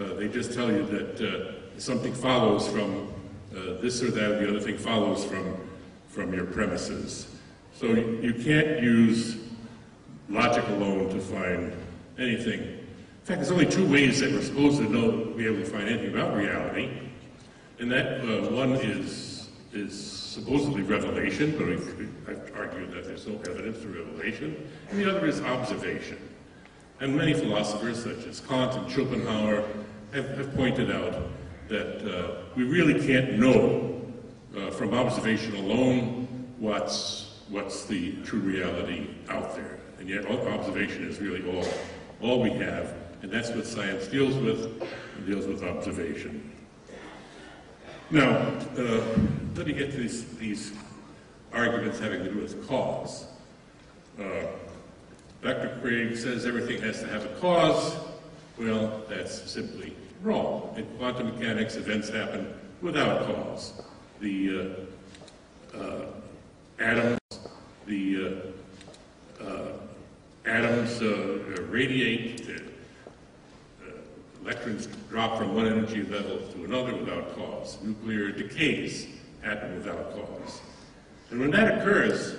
Uh, they just tell you that uh, something follows from uh, this or that, the other thing follows from, from your premises. So you, you can't use logic alone to find anything. In fact, there's only two ways that we're supposed to know, be able to find anything about reality. And that uh, one is, is supposedly revelation, but I've argued that there's no evidence for revelation. And the other is observation. And many philosophers, such as Kant and Schopenhauer, have, have pointed out that uh, we really can't know uh, from observation alone what's, what's the true reality out there. And yet observation is really all, all we have, and that's what science deals with, it deals with observation. Now, uh, let me get to these, these arguments having to do with cause. Uh, Dr. Craig says everything has to have a cause. Well, that's simply wrong. In quantum mechanics, events happen without cause. The uh, uh, atoms, the uh, uh, atoms radiate, electrons drop from one energy level to another without cause. Nuclear decays happen without cause. And when that occurs,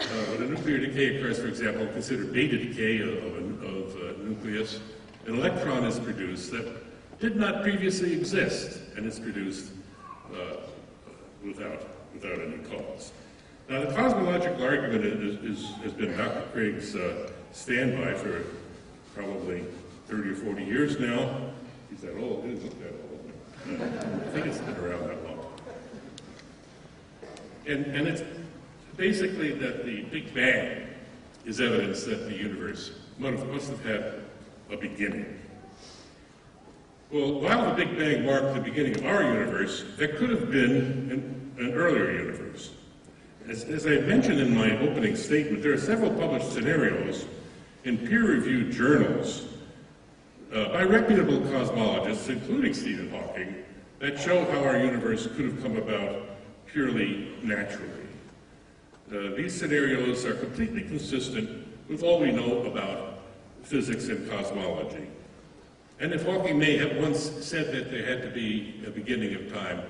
uh, when a nuclear decay occurs, for example, consider beta decay of, a, of a nucleus, an electron is produced that did not previously exist, and it's produced uh, without, without any cause. Now, the cosmological argument is, is, has been Dr. Craig's uh, standby for probably 30 or 40 years now. He's that old, he doesn't oh, look that old. I think it's been around that long. And, and it's basically that the Big Bang is evidence that the universe must have, must have had a beginning. Well, while the Big Bang marked the beginning of our universe, there could have been an, an earlier universe. As, as, I mentioned in my opening statement, there are several published scenarios in peer-reviewed journals uh, by reputable cosmologists, including Stephen Hawking, that show how our universe could have come about purely naturally. Uh, these scenarios are completely consistent with all we know about physics and cosmology. And if Hawking may have once said that there had to be a beginning of time,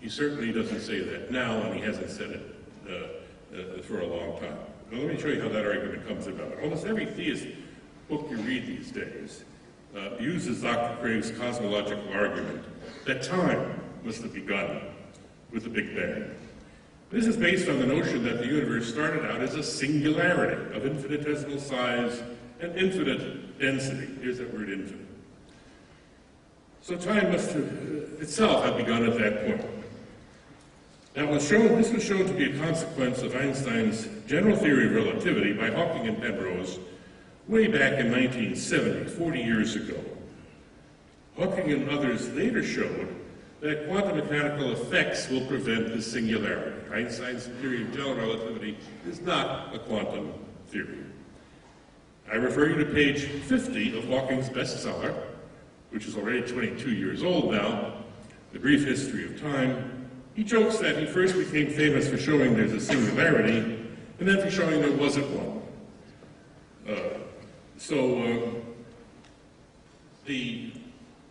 he certainly doesn't say that now, and he hasn't said it uh, uh, for a long time. Now, let me show you how that argument comes about. Almost every theist book you read these days uh, uses Dr. Craig's cosmological argument that time must have begun with the Big Bang. This is based on the notion that the universe started out as a singularity of infinitesimal size and infinite density. Here's that word infinite. So time must have, uh, itself have begun at that point. Now, was shown, this was shown to be a consequence of Einstein's general theory of relativity by Hawking and Penrose way back in 1970, 40 years ago. Hawking and others later showed that quantum mechanical effects will prevent the singularity. Einstein's theory of general relativity is not a quantum theory. I refer you to page 50 of Hawking's bestseller, which is already 22 years old now, The Brief History of Time. He jokes that he first became famous for showing there's a singularity, and then for showing there wasn't one. Uh, so uh, the,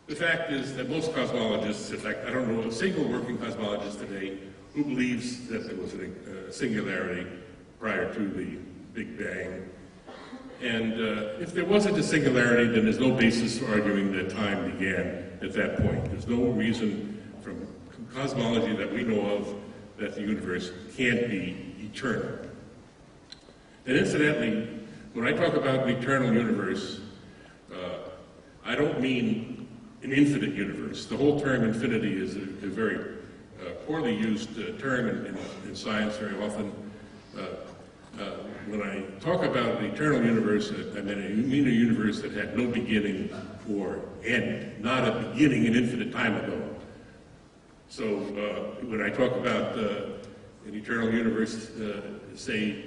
the fact is that most cosmologists, in fact, I don't know a single working cosmologist today who believes that there was a singularity prior to the Big Bang. And uh, if there wasn't a singularity, then there's no basis for arguing that time began at that point. There's no reason from cosmology that we know of that the universe can't be eternal. And incidentally, when I talk about an eternal universe, uh, I don't mean an infinite universe. The whole term infinity is a, a very uh, poorly used uh, term in, in, in, science very often. Uh, uh, when I talk about an eternal universe, I mean a, mean a universe that had no beginning or end, not a beginning an infinite time ago. So uh, when I talk about an eternal universe, say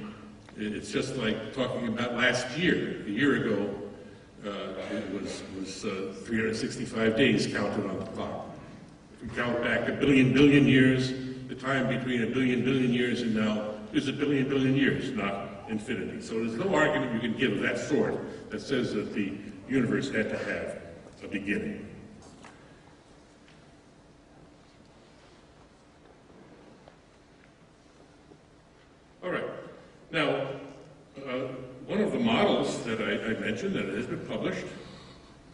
it's just like talking about last year. A year ago, uh, it was, was uh, 365 days counted on the clock. If we count back a billion billion years, the time between a billion billion years and now is a billion billion years, not infinity. So there's no argument you can give of that sort that says that the universe had to have a beginning. All right. Now, uh, one of the models that I mentioned, that has been published,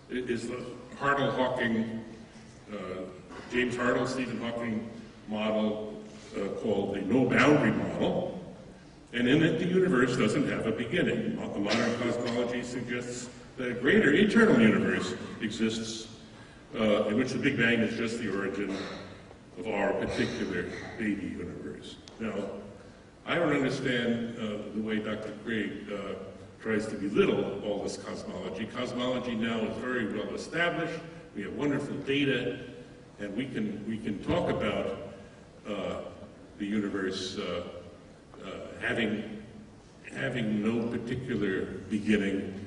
is the Hartle-Hawking, uh, James Hartle, Stephen Hawking model uh, called the no boundary model. And in it, the universe doesn't have a beginning. The modern cosmology suggests that a greater eternal universe exists uh, in which the Big Bang is just the origin of our particular baby universe. Now, I don't understand uh, the way Dr. Craig uh, tries to belittle all this cosmology. Cosmology now is very well established. We have wonderful data, and we can we can talk about uh, the universe uh, uh, having having no particular beginning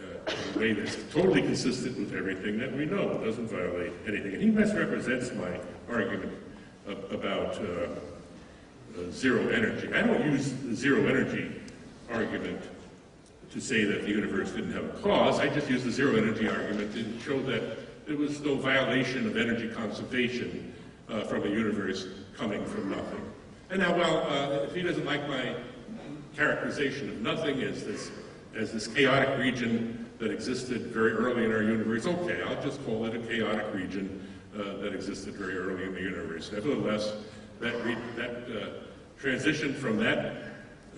uh, in a way that's totally consistent with everything that we know. It doesn't violate anything. And he misrepresents my argument about zero energy. I don't use the zero energy argument to say that the universe didn't have a cause. I just use the zero energy argument to show that there was no violation of energy conservation uh, from a universe coming from nothing. And now, well, uh, if he doesn't like my characterization of nothing as this, as this chaotic region that existed very early in our universe, okay, I'll just call it a chaotic region uh, that existed very early in the universe. Nevertheless, that, that uh, transition from that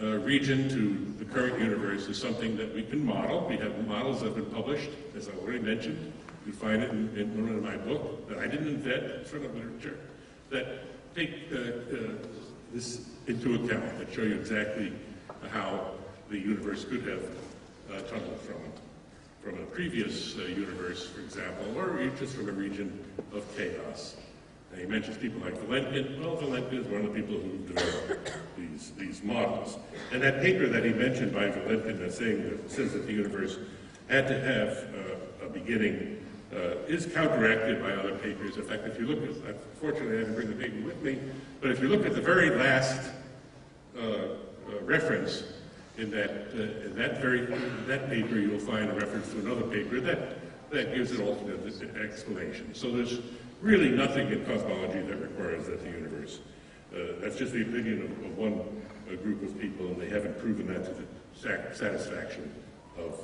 uh, region to the current universe is something that we can model. We have models that have been published, as I already mentioned. We find it in, in one of my book that I didn't invent, from the literature, that take uh, uh, this into account, that show you exactly how the universe could have uh, tumbled from from a previous uh, universe, for example, or just from a region of chaos. He mentions people like Vilenkin. Well, Vilenkin is one of the people who developed these, these models. And that paper that he mentioned by Vilenkin that, saying that says that the universe had to have uh, a beginning uh, is counteracted by other papers. In fact, if you look at, unfortunately I didn't bring the paper with me, but if you look at the very last uh, uh, reference in that, uh, in that very in that paper, you'll find a reference to another paper that, that gives an alternate explanation. So there's really nothing in cosmology that requires that the universe. Uh, that's just the opinion of, of one group of people, and they haven't proven that to the satisfaction of,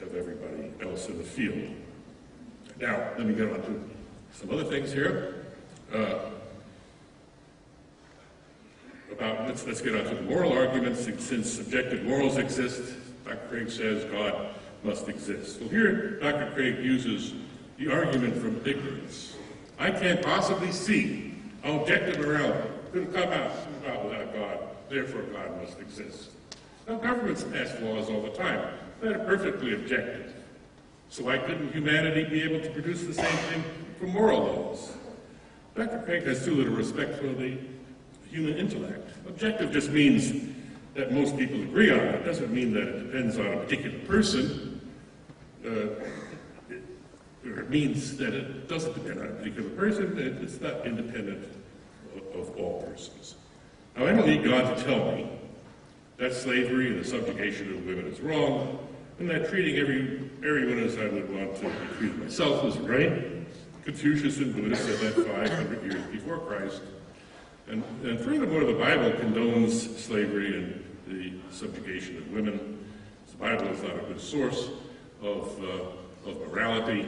of everybody else in the field. Now, let me get on to some other things here. Uh, about, let's, let's get on to the moral arguments. Since subjective morals exist, Dr. Craig says God must exist. Well, here Dr. Craig uses the argument from ignorance. I can't possibly see how objective morality could come out without God, therefore God must exist. Now, governments pass laws all the time that are perfectly objective. So why couldn't humanity be able to produce the same thing for moral laws? Dr. Craig has too little respect for the human intellect. Objective just means that most people agree on it. It doesn't mean that it depends on a particular person. Uh, or it means that it doesn't depend on a particular person. It, it's not independent of, of all persons. Now, I don't need God to tell me that slavery and the subjugation of women is wrong, and that treating every, everyone as I would want to be treated myself is right. Confucius and Buddha said that 500 years before Christ. And, and furthermore, the Bible condones slavery and the subjugation of women. The Bible is not a good source of, uh, of morality,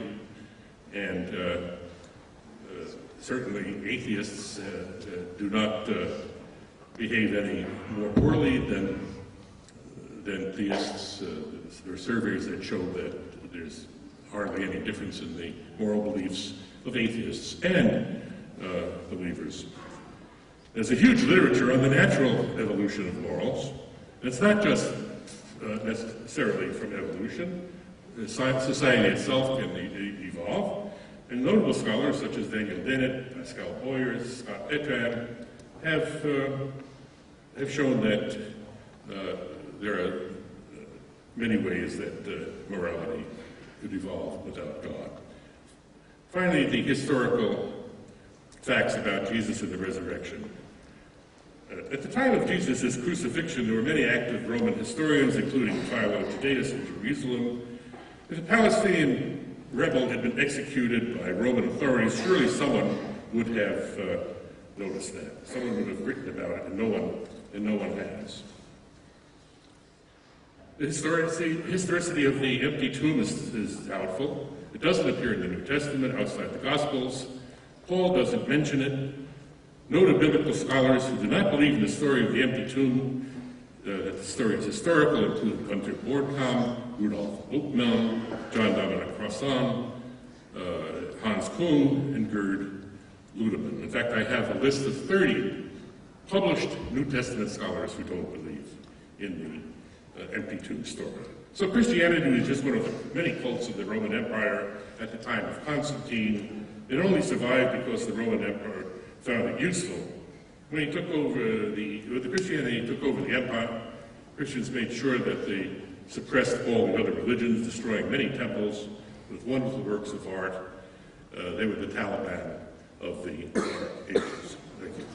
and uh, uh, certainly atheists uh, uh, do not uh, behave any more poorly than, than theists. there are surveys that show that there's hardly any difference in the moral beliefs of atheists and believers. There's a huge literature on the natural evolution of morals. It's not just necessarily from evolution. Society itself can evolve. And notable scholars such as Daniel Dennett, Pascal Boyers, Scott Atran have, uh, have shown that uh, there are uh, many ways that uh, morality could evolve without God. Finally, the historical facts about Jesus and the resurrection. Uh, at the time of Jesus' crucifixion, there were many active Roman historians, including Philo Judaeus in Jerusalem. A Palestinian rebel had been executed by Roman authorities, surely someone would have uh, noticed that. Someone would have written about it, and no one, and no one has. The historicity, historicity of the empty tomb is, is doubtful. It doesn't appear in the New Testament outside the Gospels. Paul doesn't mention it. Noted biblical scholars who do not believe in the story of the empty tomb, uh, that the story is historical, include Günther Bornkamm, Rudolf Bultmann, John Dominic Crossan, uh, Hans Kung, and Gerd Ludemann. In fact, I have a list of 30 published New Testament scholars who don't believe in the uh, empty tomb story. So Christianity was just one of the many cults of the Roman Empire at the time of Constantine. It only survived because the Roman Emperor found it useful. When he took over the, the Christianity took over the empire, Christians made sure that they suppressed all the other religions, destroying many temples with wonderful works of art. Uh, they were the Taliban of the ages. Thank you.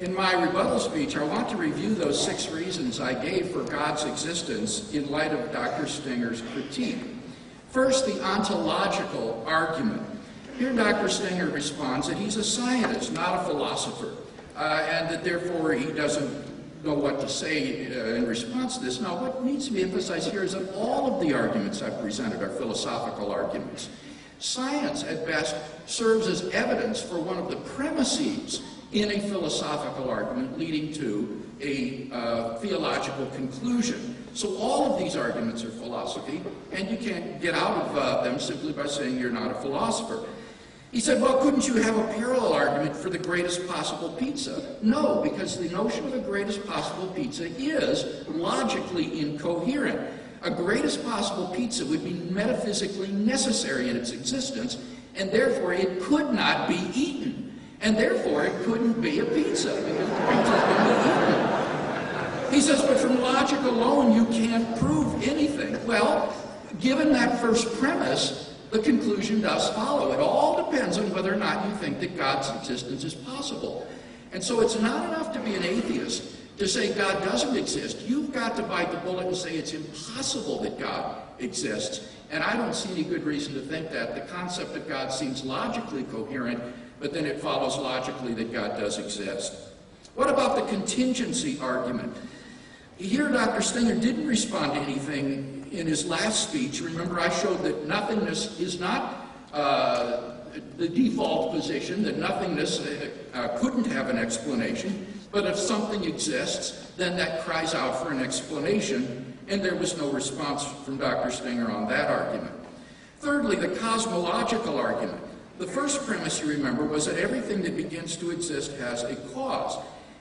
In my rebuttal speech, I want to review those six reasons I gave for God's existence in light of Dr. Stenger's critique. First, the ontological argument. Here, Dr. Stinger responds that he's a scientist, not a philosopher, uh, and that therefore he doesn't know what to say uh, in response to this. Now, what needs to be emphasized here is that all of the arguments I've presented are philosophical arguments. Science, at best, serves as evidence for one of the premises in a philosophical argument leading to a uh, theological conclusion. So all of these arguments are philosophy, and you can't get out of uh, them simply by saying you're not a philosopher. He said, well, couldn't you have a parallel argument for the greatest possible pizza? No, because the notion of the greatest possible pizza is logically incoherent. A greatest possible pizza would be metaphysically necessary in its existence, and therefore it could not be eaten. And therefore, it couldn't be a pizza. He says, but from logic alone, you can't prove anything. Well, given that first premise, the conclusion does follow. It all depends on whether or not you think that God's existence is possible. And so it's not enough to be an atheist to say God doesn't exist. You've got to bite the bullet and say it's impossible that God exists. And I don't see any good reason to think that. The concept of God seems logically coherent but then it follows logically that God does exist. What about the contingency argument? Here, Dr. Stenger didn't respond to anything in his last speech. Remember, I showed that nothingness is not uh, the default position, that nothingness uh, uh, couldn't have an explanation, but if something exists, then that cries out for an explanation, and there was no response from Dr. Stenger on that argument. Thirdly, the cosmological argument. The first premise, you remember, was that everything that begins to exist has a cause.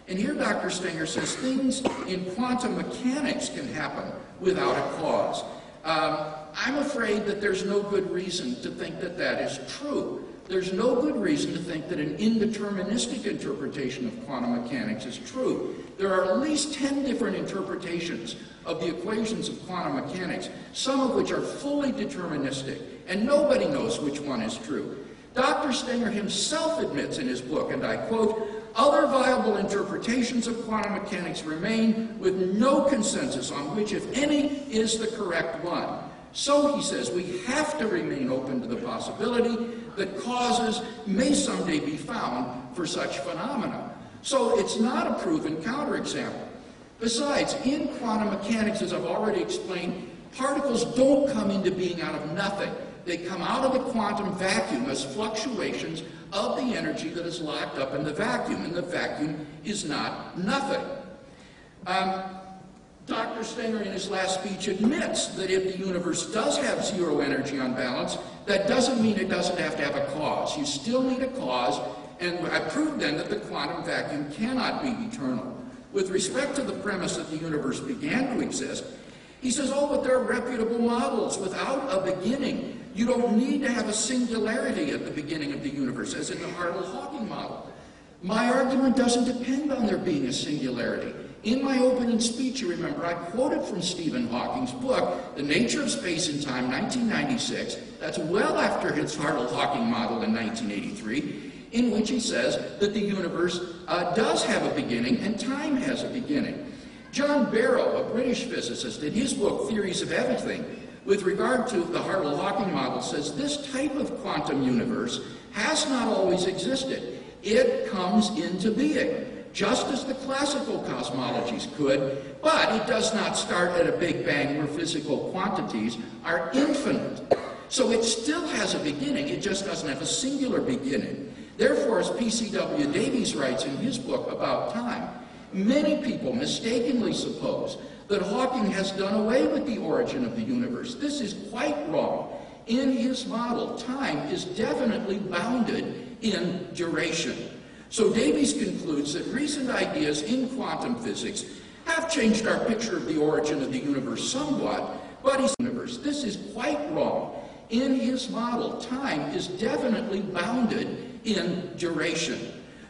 And here Dr. Stenger says things in quantum mechanics can happen without a cause. Um, I'm afraid that there's no good reason to think that that is true. There's no good reason to think that an indeterministic interpretation of quantum mechanics is true. There are at least 10 different interpretations of the equations of quantum mechanics, some of which are fully deterministic, and nobody knows which one is true. Dr. Stenger himself admits in his book, and I quote, other viable interpretations of quantum mechanics remain with no consensus on which, if any, is the correct one. So, he says, we have to remain open to the possibility that causes may someday be found for such phenomena. So, it's not a proven counterexample. Besides, in quantum mechanics, as I've already explained, particles don't come into being out of nothing. They come out of the quantum vacuum as fluctuations of the energy that is locked up in the vacuum, and the vacuum is not nothing. Um, Dr. Stenger, in his last speech, admits that if the universe does have zero energy on balance, that doesn't mean it doesn't have to have a cause. You still need a cause, and I proved then that the quantum vacuum cannot be eternal. With respect to the premise that the universe began to exist, he says, oh, but there are reputable models without a beginning. You don't need to have a singularity at the beginning of the universe, as in the Hartle-Hawking model. My argument doesn't depend on there being a singularity. In my opening speech, you remember, I quoted from Stephen Hawking's book, The Nature of Space and Time, 1996. That's well after his Hartle-Hawking model in 1983, in which he says that the universe uh, does have a beginning and time has a beginning. John Barrow, a British physicist, in his book, Theories of Everything, with regard to the Hartle-Hawking model, says this type of quantum universe has not always existed. It comes into being just as the classical cosmologies could, but it does not start at a Big Bang where physical quantities are infinite. So it still has a beginning, it just doesn't have a singular beginning. Therefore, as P.C.W. Davies writes in his book about time, many people mistakenly suppose that Hawking has done away with the origin of the universe. This is quite wrong. In his model, time is definitely bounded in duration. So Davies concludes that recent ideas in quantum physics have changed our picture of the origin of the universe somewhat, but he's universe. This is quite wrong. In his model, time is definitely bounded in duration.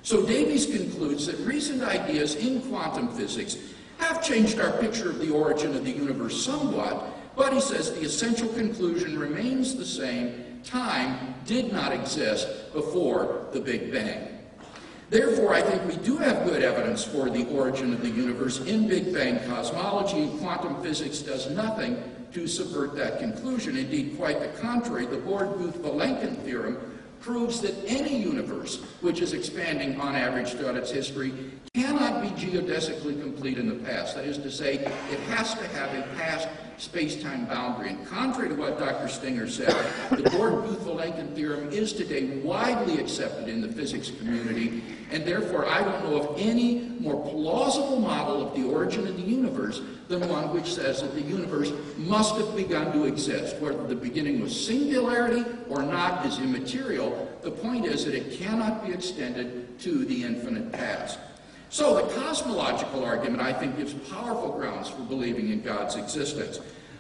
So Davies concludes that recent ideas in quantum physics have changed our picture of the origin of the universe somewhat, but he says the essential conclusion remains the same. Time did not exist before the Big Bang. Therefore, I think we do have good evidence for the origin of the universe in Big Bang cosmology. and Quantum physics does nothing to subvert that conclusion. Indeed, quite the contrary. The Borde-Guth-Vilenkin theorem proves that any universe which is expanding on average throughout its history cannot be geodesically complete in the past. That is to say, it has to have a past space-time boundary. And contrary to what Dr. Stenger said, the Borde-Guth-Vilenkin theorem is today widely accepted in the physics community, and therefore I don't know of any more plausible model of the origin of the universe than one which says that the universe must have begun to exist. Whether the beginning was singularity or not is immaterial. The point is that it cannot be extended to the infinite past. So the cosmological argument, I think, gives powerful grounds for believing in God's existence.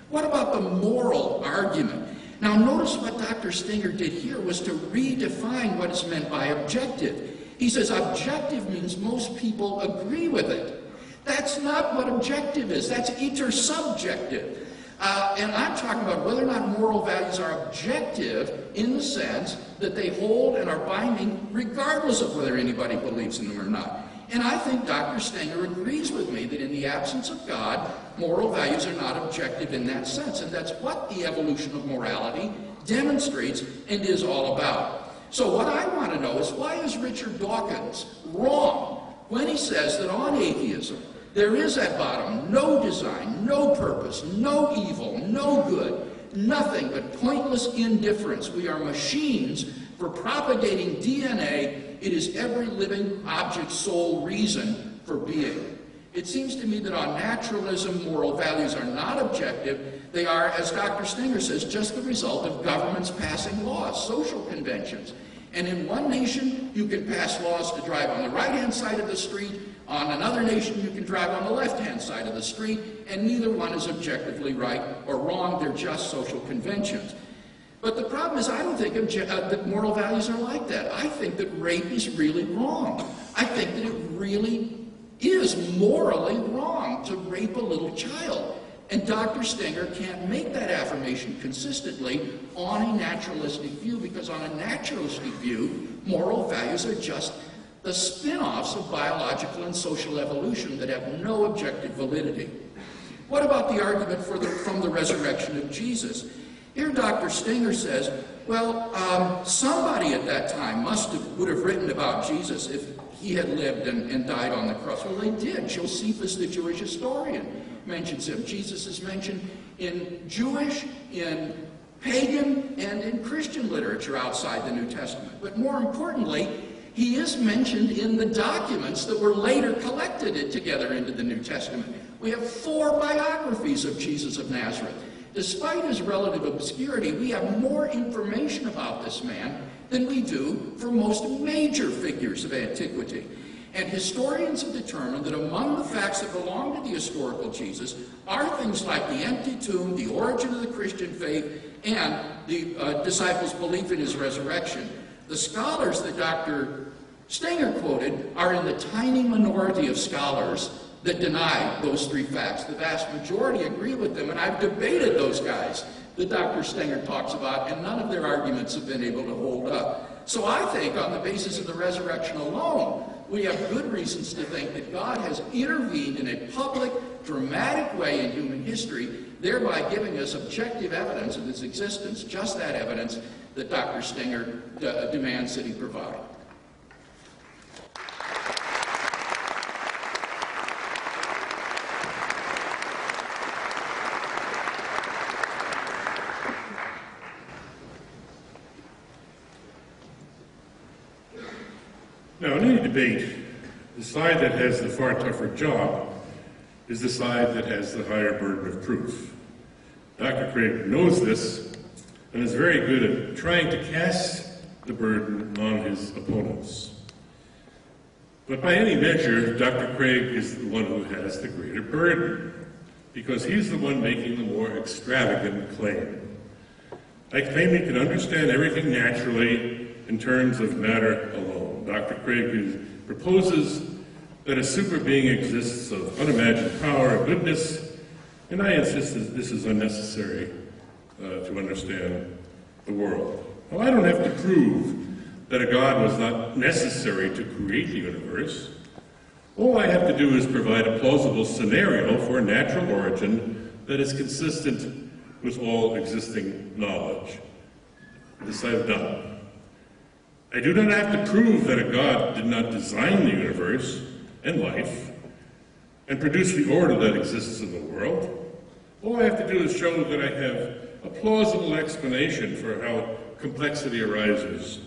What about the moral argument? Now notice what Dr. Stenger did here was to redefine what is meant by objective. He says objective means most people agree with it. That's not what objective is. That's intersubjective. Uh, and I'm talking about whether or not moral values are objective in the sense that they hold and are binding regardless of whether anybody believes in them or not. And I think Dr. Stenger agrees with me that in the absence of God, moral values are not objective in that sense. And that's what the evolution of morality demonstrates and is all about. So what I want to know is why is Richard Dawkins wrong when he says that on atheism, there is at bottom no design, no purpose, no evil, no good, nothing but pointless indifference. We are machines for propagating DNA. It is every living object's sole reason for being. It seems to me that on naturalism, moral values are not objective. They are, as Dr. Stenger says, just the result of governments passing laws, social conventions. And in one nation, you can pass laws to drive on the right-hand side of the street. On another nation, you can drive on the left-hand side of the street. And neither one is objectively right or wrong. They're just social conventions. But the problem is I don't think uh, that moral values are like that. I think that rape is really wrong. I think that it really is morally wrong to rape a little child. And Dr. Stenger can't make that affirmation consistently on a naturalistic view because on a naturalistic view, moral values are just the spin-offs of biological and social evolution that have no objective validity. What about the argument the, from the resurrection of Jesus? Here Dr. Stenger says, well, um, somebody at that time must have, would have written about Jesus if he had lived and, and died on the cross. Well, they did. Josephus, the Jewish historian, mentions him. Jesus is mentioned in Jewish, in pagan, and in Christian literature outside the New Testament. But more importantly, he is mentioned in the documents that were later collected together into the New Testament. We have four biographies of Jesus of Nazareth. Despite his relative obscurity, we have more information about this man than we do for most major figures of antiquity. And historians have determined that among the facts that belong to the historical Jesus are things like the empty tomb, the origin of the Christian faith, and the uh, disciples' belief in his resurrection. The scholars that Dr. Stenger quoted are in the tiny minority of scholars that deny those three facts. The vast majority agree with them, and I've debated those guys that Dr. Stenger talks about, and none of their arguments have been able to hold up. So I think, on the basis of the resurrection alone, we have good reasons to think that God has intervened in a public, dramatic way in human history, thereby giving us objective evidence of his existence, just that evidence that Dr. Stenger d- demands that he provide. Debate, the side that has the far tougher job is the side that has the higher burden of proof. Dr. Craig knows this and is very good at trying to cast the burden on his opponents. But by any measure, Dr. Craig is the one who has the greater burden because he's the one making the more extravagant claim. I claim he can understand everything naturally in terms of matter alone. Dr. Craig proposes that a super being exists of unimagined power and goodness, and I insist that this is unnecessary uh, to understand the world. Well, I don't have to prove that a God was not necessary to create the universe. All I have to do is provide a plausible scenario for a natural origin that is consistent with all existing knowledge. This I have done. I do not have to prove that a God did not design the universe and life and produce the order that exists in the world. All I have to do is show that I have a plausible explanation for how complexity arises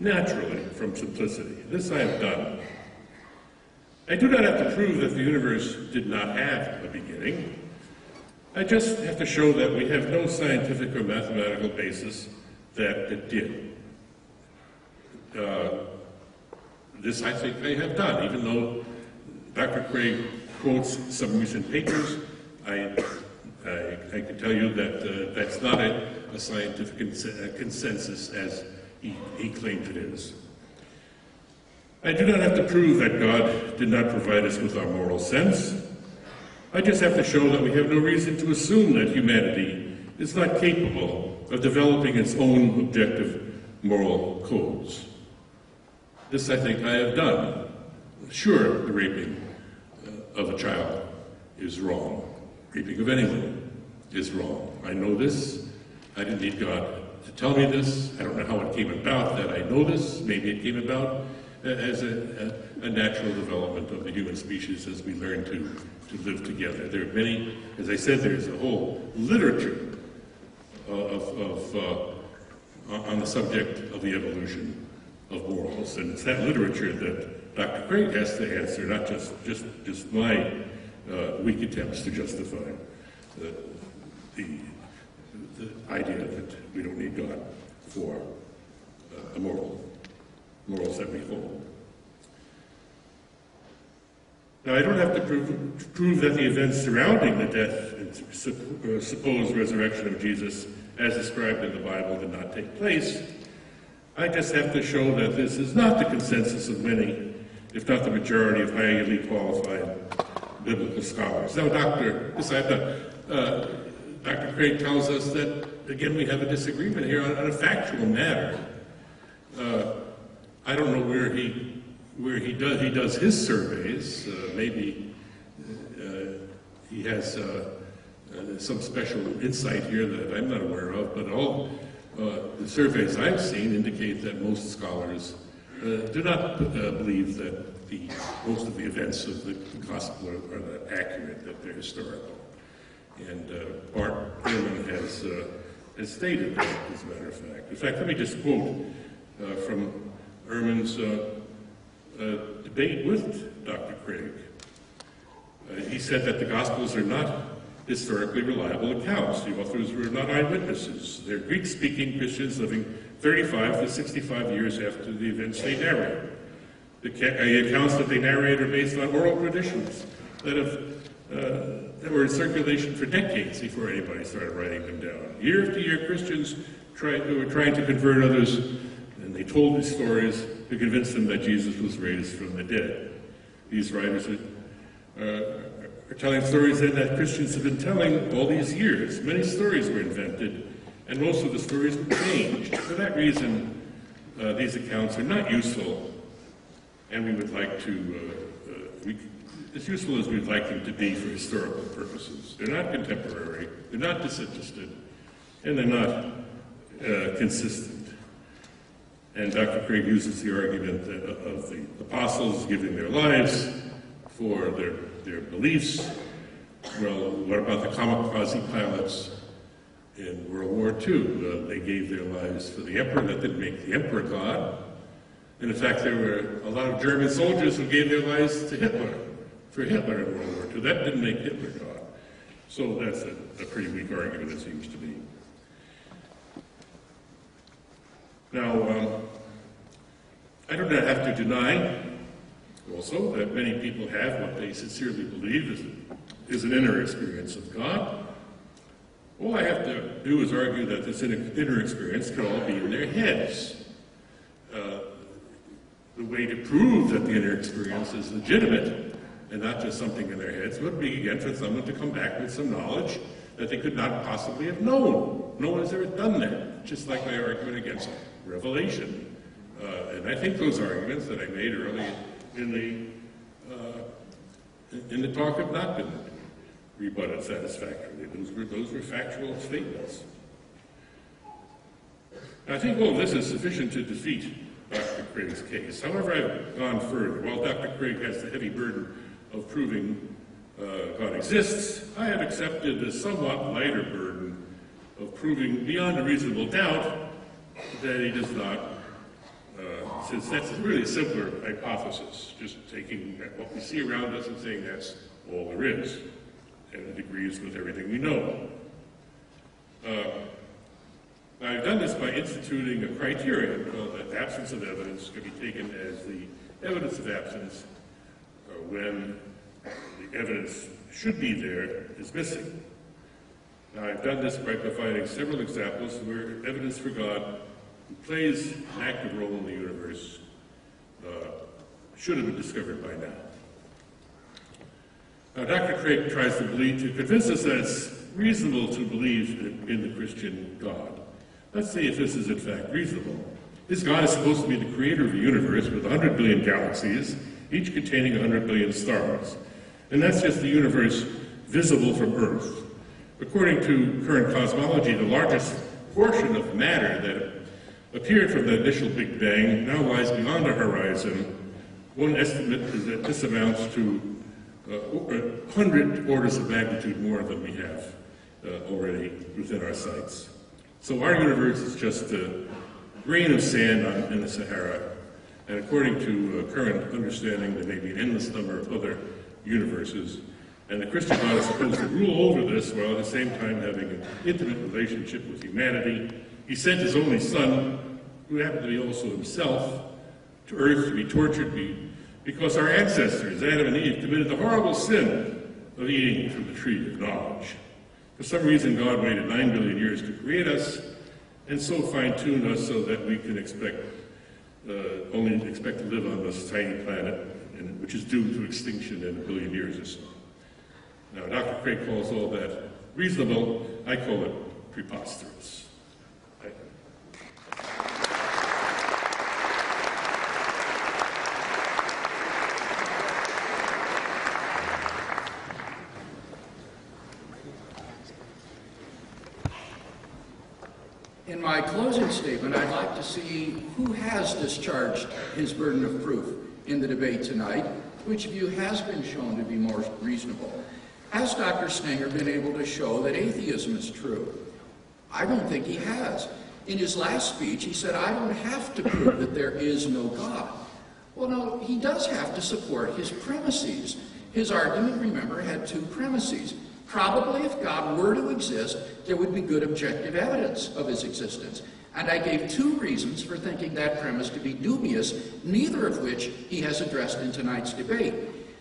naturally from simplicity. This I have done. I do not have to prove that the universe did not have a beginning. I just have to show that we have no scientific or mathematical basis that it did. Uh, this I think they have done, even though Dr. Craig quotes some recent papers. I, I, I can tell you that uh, that's not a, a scientific cons consensus as he, he claims it is. I do not have to prove that God did not provide us with our moral sense. I just have to show that we have no reason to assume that humanity is not capable of developing its own objective moral codes. This, I think, I have done. Sure, the raping uh, of a child is wrong. Raping of anyone is wrong. I know this. I didn't need God to tell me this. I don't know how it came about that I know this. Maybe it came about uh, as a, a, a natural development of the human species as we learn to, to live together. There are many, as I said, there's a whole literature of, of uh, on the subject of the evolution of morals. And it's that literature that Dr. Craig has to answer, not just, just, just my uh, weak attempts to justify the, the, the, idea that we don't need God for uh, a moral, morals that we hold. Now, I don't have to prove, prove that the events surrounding the death and uh, supposed resurrection of Jesus, as described in the Bible, did not take place. I just have to show that this is not the consensus of many, if not the majority of highly qualified biblical scholars. Now, Dr. I've done. Uh, Dr. Craig tells us that, again, we have a disagreement here on, on a factual matter. Uh, I don't know where he, where he does, he does his surveys. Uh, maybe uh, he has uh, uh, some special insight here that I'm not aware of, but all uh, the surveys I've seen indicate that most scholars uh, do not uh, believe that the, most of the events of the gospel are, are accurate, that they're historical. And uh, Bart Ehrman has, has stated that, as a matter of fact. In fact, let me just quote from Ehrman's debate with Dr. Craig. he said that the Gospels are not historically reliable accounts. The authors were not eyewitnesses. They're Greek-speaking Christians living 35 to 65 years after the events they narrate. The accounts that they narrate are based on oral traditions that have uh, that were in circulation for decades before anybody started writing them down. Year after year, Christians tried, who were trying to convert others, and they told these stories to convince them that Jesus was raised from the dead. These writers uh, are telling stories then that Christians have been telling all these years. Many stories were invented, and most of the stories were changed. For that reason, uh, these accounts are not useful, and we would like to, uh, uh, we, as useful as we'd like them to be for historical purposes. They're not contemporary, they're not disinterested, and they're not uh, consistent. And Dr. Craig uses the argument of the apostles giving their lives for their, their beliefs. Well, what about the kamikaze pilots in World War II? Uh, they gave their lives for the emperor. That didn't make the emperor God. And in fact, there were a lot of German soldiers who gave their lives to Hitler, for Hitler in World War II. That didn't make Hitler God. So that's a, a pretty weak argument, it seems to me. Now, um, I do not have to deny also that many people have what they sincerely believe is, is an inner experience of God. All I have to do is argue that this inner experience can all be in their heads. Uh, the way to prove that the inner experience is legitimate and not just something in their heads would be, again, for someone to come back with some knowledge that they could not possibly have known. No one has ever done that, just like my argument against revelation. Uh, and I think those arguments that I made early in the, uh, in the talk have not been rebutted satisfactorily. Those were, those were factual statements. I think all this is sufficient to defeat Dr. Craig's case. However, I've gone further. While Dr. Craig has the heavy burden of proving uh, God exists, I have accepted the somewhat lighter burden of proving beyond a reasonable doubt that he does not, uh, since that's really a simpler hypothesis, just taking what we see around us and saying that's all there is, and it agrees with everything we know. Uh, I've done this by instituting a criterion called the absence of evidence can be taken as the evidence of absence uh, when the evidence should be there is missing. Now, I've done this by providing several examples where evidence for God, plays an active role in the universe, uh, should have been discovered by now. Now, Dr. Craig tries to believe, to convince us that it's reasonable to believe in, the Christian God. Let's see if this is in fact reasonable. This God is supposed to be the creator of the universe with 100 billion galaxies, each containing 100 billion stars. And that's just the universe visible from Earth. According to current cosmology, the largest portion of matter that appeared from the initial Big Bang now lies beyond our horizon. One estimate is that this amounts to uh, 100 orders of magnitude more than we have uh, already within our sights. So our universe is just a grain of sand on, in the Sahara, and according to uh, current understanding, there may be an endless number of other universes, and the Christian God is supposed to rule over this while at the same time having an intimate relationship with humanity. He sent his only son, who happened to be also himself, to earth to be tortured because our ancestors, Adam and Eve, committed the horrible sin of eating from the tree of knowledge. For some reason, God waited nine billion years to create us, and so fine-tuned us so that we can expect, uh, only expect to live on this tiny planet, and, which is doomed to extinction in a billion years or so. Now, Dr. Craig calls all that reasonable. I call it preposterous. In my closing statement, I'd like to see who has discharged his burden of proof in the debate tonight, which view has been shown to be more reasonable. Has Dr. Stenger been able to show that atheism is true? I don't think he has. In his last speech, he said, I don't have to prove that there is no God. Well, no, he does have to support his premises. His argument, remember, had two premises. Probably if God were to exist, there would be good objective evidence of his existence. And I gave two reasons for thinking that premise to be dubious, neither of which he has addressed in tonight's debate.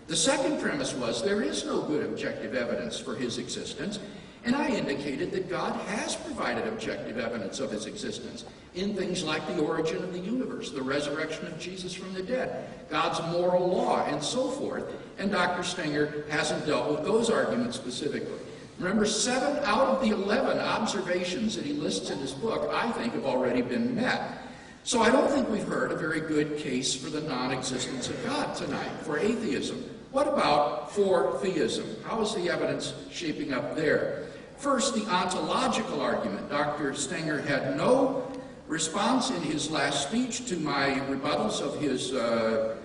The second premise was there is no good objective evidence for his existence, and I indicated that God has provided objective evidence of his existence. in things like the origin of the universe, the resurrection of Jesus from the dead, God's moral law, and so forth. And Dr. Stenger hasn't dealt with those arguments specifically. Remember, seven out of the 11 observations that he lists in his book, I think, have already been met. So I don't think we've heard a very good case for the non existence of God tonight, for atheism. What about for theism? How is the evidence shaping up there? First, the ontological argument. Dr. Stenger had no response in his last speech to my rebuttals of his uh,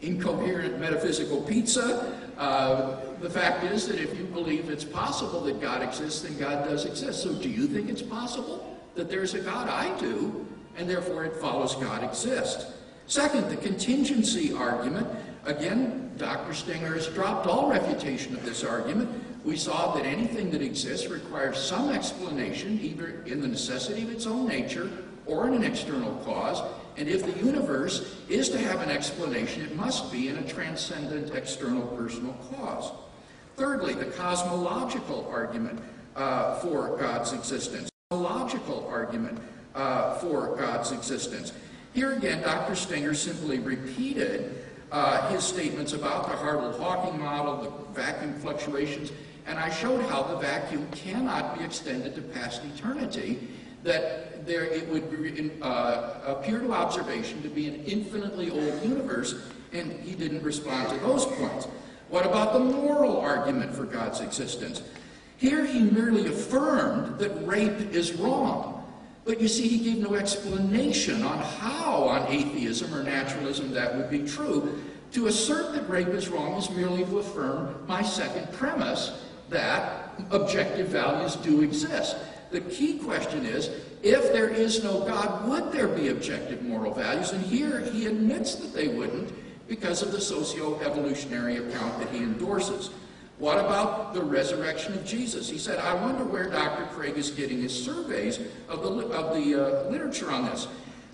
incoherent metaphysical pizza. Uh, the fact is that if you believe it's possible that God exists, then God does exist. So do you think it's possible that there's a God? I do, and therefore it follows God exists. Second, the contingency argument. Again, Dr. Stenger has dropped all refutation of this argument. We saw that anything that exists requires some explanation, either in the necessity of its own nature or in an external cause. And if the universe is to have an explanation, it must be in a transcendent external personal cause. Thirdly, the cosmological argument uh, for God's existence. The cosmological argument uh, for God's existence. Here again, Dr. Stenger simply repeated uh, his statements about the Hartle-Hawking model, the vacuum fluctuations, and I showed how the vacuum cannot be extended to past eternity, that there it would uh, appear to observation to be an infinitely old universe, and he didn't respond to those points. What about the moral argument for God's existence? Here he merely affirmed that rape is wrong. But you see, he gave no explanation on how, on atheism or naturalism, that would be true. To assert that rape is wrong is merely to affirm my second premise that objective values do exist. The key question is if there is no God, would there be objective moral values? And here he admits that they wouldn't because of the socio evolutionary account that he endorses. What about the resurrection of Jesus? He said, I wonder where Dr. Craig is getting his surveys of the, of the uh, literature on this.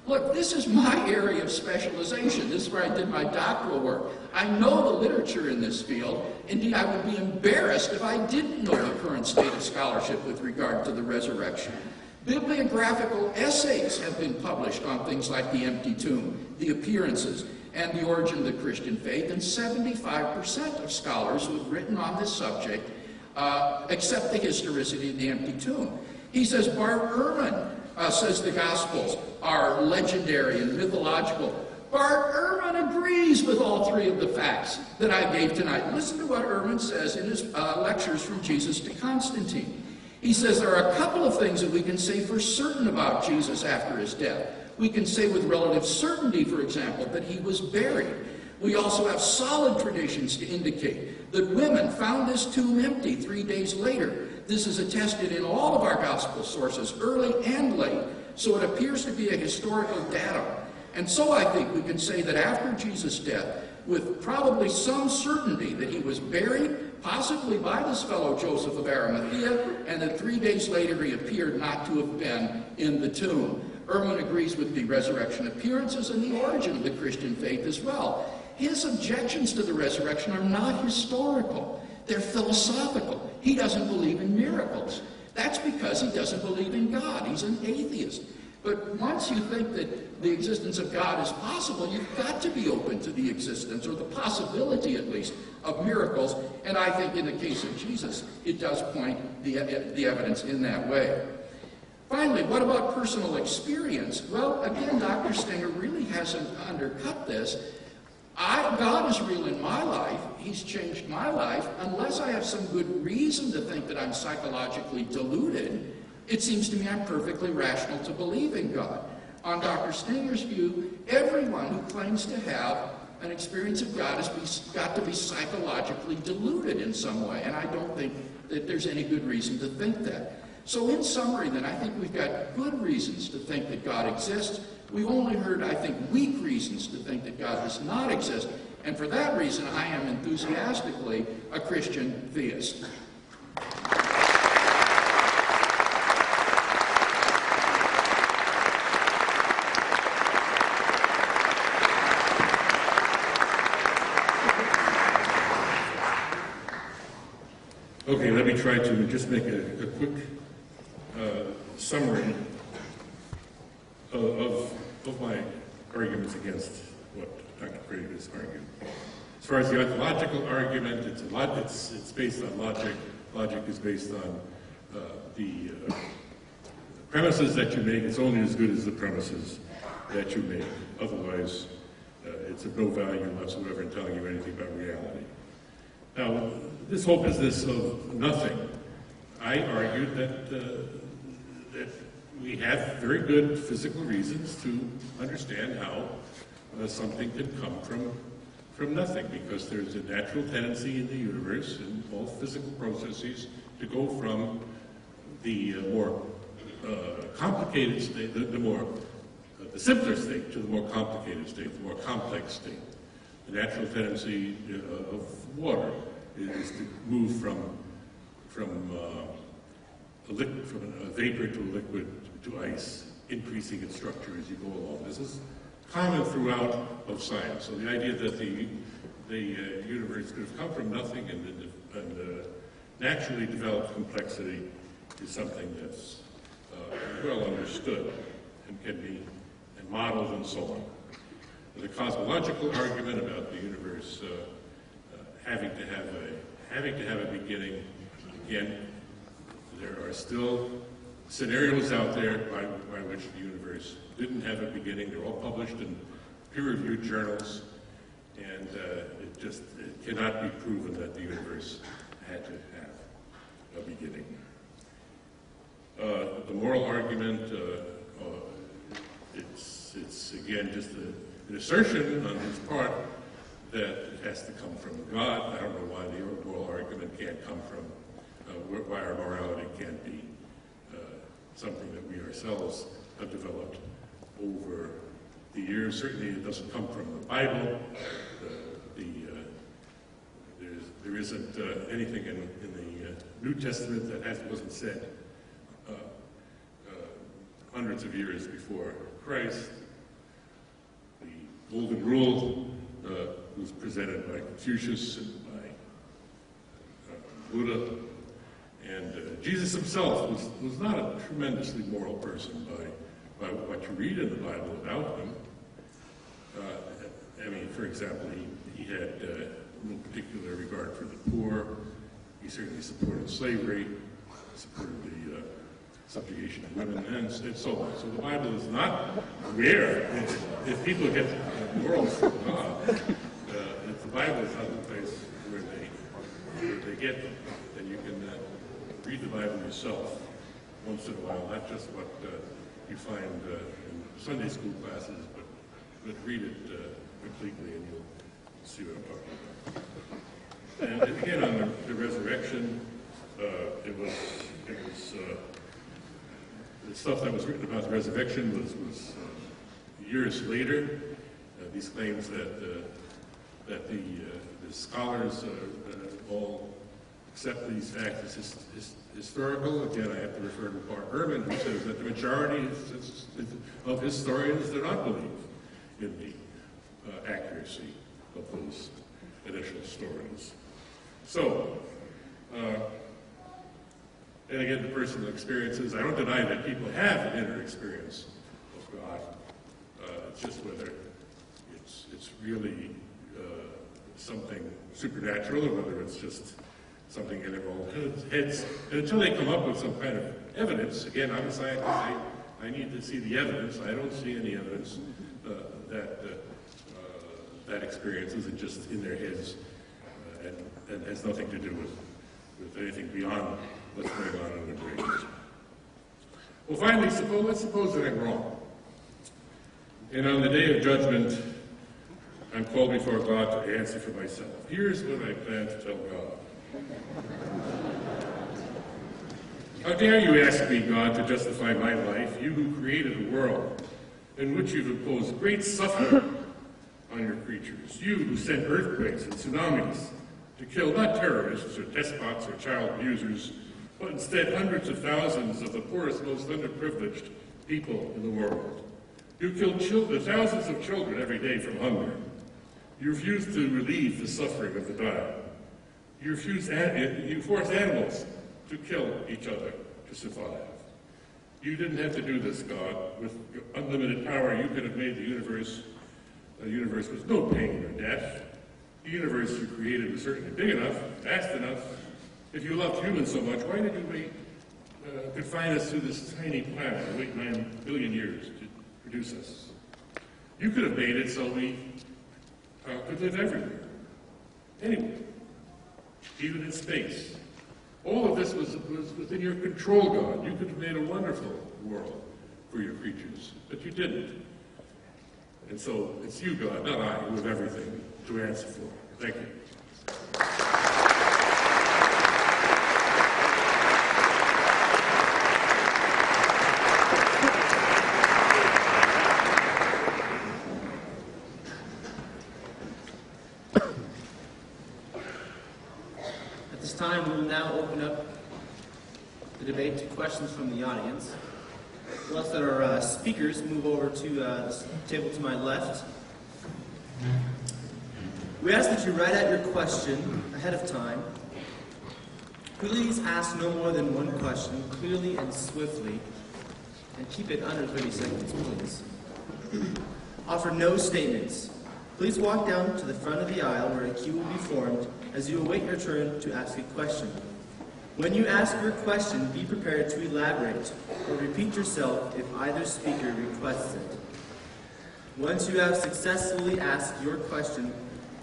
Look, this is my *laughs* area of specialization. This is where I did my doctoral work. I know the literature in this field. Indeed, I would be embarrassed if I didn't know the current state of scholarship with regard to the resurrection. Bibliographical essays have been published on things like the empty tomb, the appearances, and the origin of the Christian faith, and 75% of scholars who have written on this subject uh, accept the historicity of the empty tomb. He says Bart Ehrman uh, says the Gospels are legendary and mythological. Bart Ehrman agrees with all three of the facts that I gave tonight. Listen to what Ehrman says in his uh, lectures from Jesus to Constantine. He says there are a couple of things that we can say for certain about Jesus after his death. We can say with relative certainty, for example, that he was buried. We also have solid traditions to indicate that women found this tomb empty three days later. This is attested in all of our gospel sources, early and late, so it appears to be a historical datum. And so I think we can say that after Jesus' death, with probably some certainty that he was buried, possibly by this fellow Joseph of Arimathea, and that three days later he appeared not to have been in the tomb. Ehrman agrees with the resurrection appearances and the origin of the Christian faith as well. His objections to the resurrection are not historical, they're philosophical. He doesn't believe in miracles. That's because he doesn't believe in God. He's an atheist. But once you think that the existence of God is possible, you've got to be open to the existence, or the possibility at least, of miracles. And I think in the case of Jesus, it does point the, uh, the evidence in that way. Finally, what about personal experience? Well, again, Dr. Stenger really hasn't undercut this. I, God is real in my life. He's changed my life. Unless I have some good reason to think that I'm psychologically deluded, it seems to me I'm perfectly rational to believe in God. On Dr. Stenger's view, everyone who claims to have an experience of God has got to be psychologically deluded in some way, and I don't think that there's any good reason to think that. So in summary, then, I think we've got good reasons to think that God exists. We've only heard, I think, weak reasons to think that God does not exist. And for that reason, I am enthusiastically a Christian theist. Try to just make a, a quick uh, summary of, of, my arguments against what Dr. Craig has argued. As far as the ontological argument, it's, lot, it's, it's based on logic. Logic is based on uh, the uh, premises that you make. It's only as good as the premises that you make. Otherwise, uh, it's of no value whatsoever in telling you anything about reality. Now, this whole business of nothing, I argued that, uh, that we have very good physical reasons to understand how uh, something can come from, from nothing, because there's a natural tendency in the universe, in all physical processes, to go from the uh, more uh, complicated state, the, the more, uh, the simpler state to the more complicated state, the more complex state. The natural tendency uh, of water is to move from, from, uh, a from a vapor to a liquid to ice, increasing its structure as you go along. This is common throughout of science. So the idea that the, the uh, universe could have come from nothing and, and uh, naturally developed complexity is something that's uh, well understood and can be and modeled and so on. The cosmological argument about the universe uh, having to have a having to have a beginning, again, there are still scenarios out there by, by which the universe didn't have a beginning. They're all published in peer-reviewed journals, and uh, it just it cannot be proven that the universe had to have a beginning. Uh, the moral argument, uh, uh, it's, it's again just a, an assertion on his part that it has to come from God. I don't know why the moral argument can't come from, uh, why our morality can't be uh, something that we ourselves have developed over the years. Certainly it doesn't come from the Bible. the, uh, there's, there isn't uh, anything in, in the uh, New Testament that has, wasn't said hundreds of years before Christ. The Golden Rule uh, was presented by Confucius and by uh, Buddha. And uh, Jesus himself was, was not a tremendously moral person by, by what you read in the Bible about him. Uh, I mean, for example, he, he had uh, no particular regard for the poor. He certainly supported slavery, supported the uh, subjugation of women, and, and so on. So the Bible is not where, if, if people get morals from God, uh, if the Bible is the place where they, where they get them, then you can uh, read the Bible yourself once in a while, not just what uh, you find uh, in Sunday school classes, but, but read it uh, completely and you'll see what I'm talking about. And again, on the, the resurrection, uh, it was, it was, uh, the stuff that was written about the resurrection was, was years later. These claims that, that the, uh, the scholars uh, uh, all accept these facts as his, his, historical. Again, I have to refer to Bart Ehrman, who says that the majority of historians do not believe in the accuracy of those initial stories. So, and again, the personal experiences, I don't deny that people have an inner experience of God. Uh, it's just whether it's, it's really something supernatural or whether it's just something in their own heads. And until they come up with some kind of evidence, again, I'm a scientist, I, I need to see the evidence. I don't see any evidence uh, that uh, uh, that experience isn't just in their heads uh, and, and has nothing to do with, with anything beyond what's going on in their brains. Well, finally, suppose, let's suppose that I'm wrong. And on the day of judgment, I'm called before God to answer for myself. Here's what I plan to tell God. How dare you ask me, God, to justify my life, you who created a world in which you've imposed great suffering on your creatures, you who sent earthquakes and tsunamis to kill not terrorists or despots or child abusers, but instead hundreds of thousands of the poorest, most underprivileged people in the world. You killed children, thousands of children every day from hunger. You refuse to relieve the suffering of the dying. You refuse, you force animals to kill each other to survive. You didn't have to do this, God. With unlimited power, you could have made the universe a universe with no pain or death. The universe you created was certainly big enough, vast enough. If you loved humans so much, why did you wait, uh, confine us to this tiny planet wait nine billion years to produce us? You could have made it so we uh, could live everywhere, anywhere, even in space. All of this was, was within your control, God. You could have made a wonderful world for your creatures, but you didn't. And so it's you, God, not I, who have everything to answer for. Thank you. At this time, we will now open up the debate to questions from the audience. Ask our uh, speakers move over to uh, table to my left. We ask that you write out your question ahead of time. Please ask no more than one question, clearly and swiftly, and keep it under 30 seconds, please. Offer no statements. Please walk down to the front of the aisle where a queue will be formed as you await your turn to ask a question. When you ask your question, be prepared to elaborate or repeat yourself if either speaker requests it. Once you have successfully asked your question,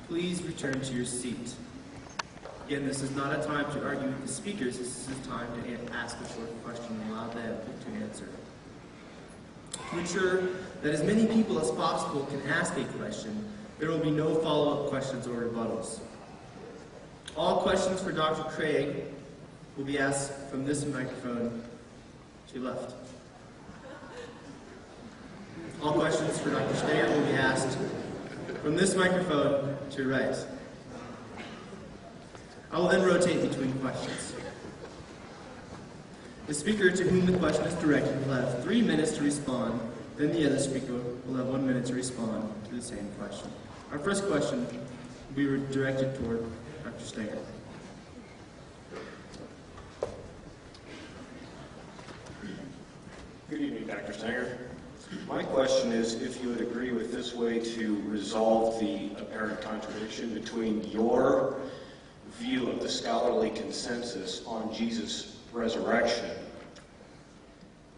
please return to your seat. Again, this is not a time to argue with the speakers, this is a time to ask a short question and allow them to answer. To ensure that as many people as possible can ask a question, there will be no follow-up questions or rebuttals. All questions for Dr. Craig will be asked from this microphone to left. All questions for Dr. Stenger will be asked from this microphone to right. I will then rotate between questions. The speaker to whom the question is directed will have three minutes to respond, then the other speaker will have one minute to respond to the same question. Our first question will be directed toward Dr. Stenger. Good evening, Dr. Stenger. My question is if you would agree with this way to resolve the apparent contradiction between your view of the scholarly consensus on Jesus' resurrection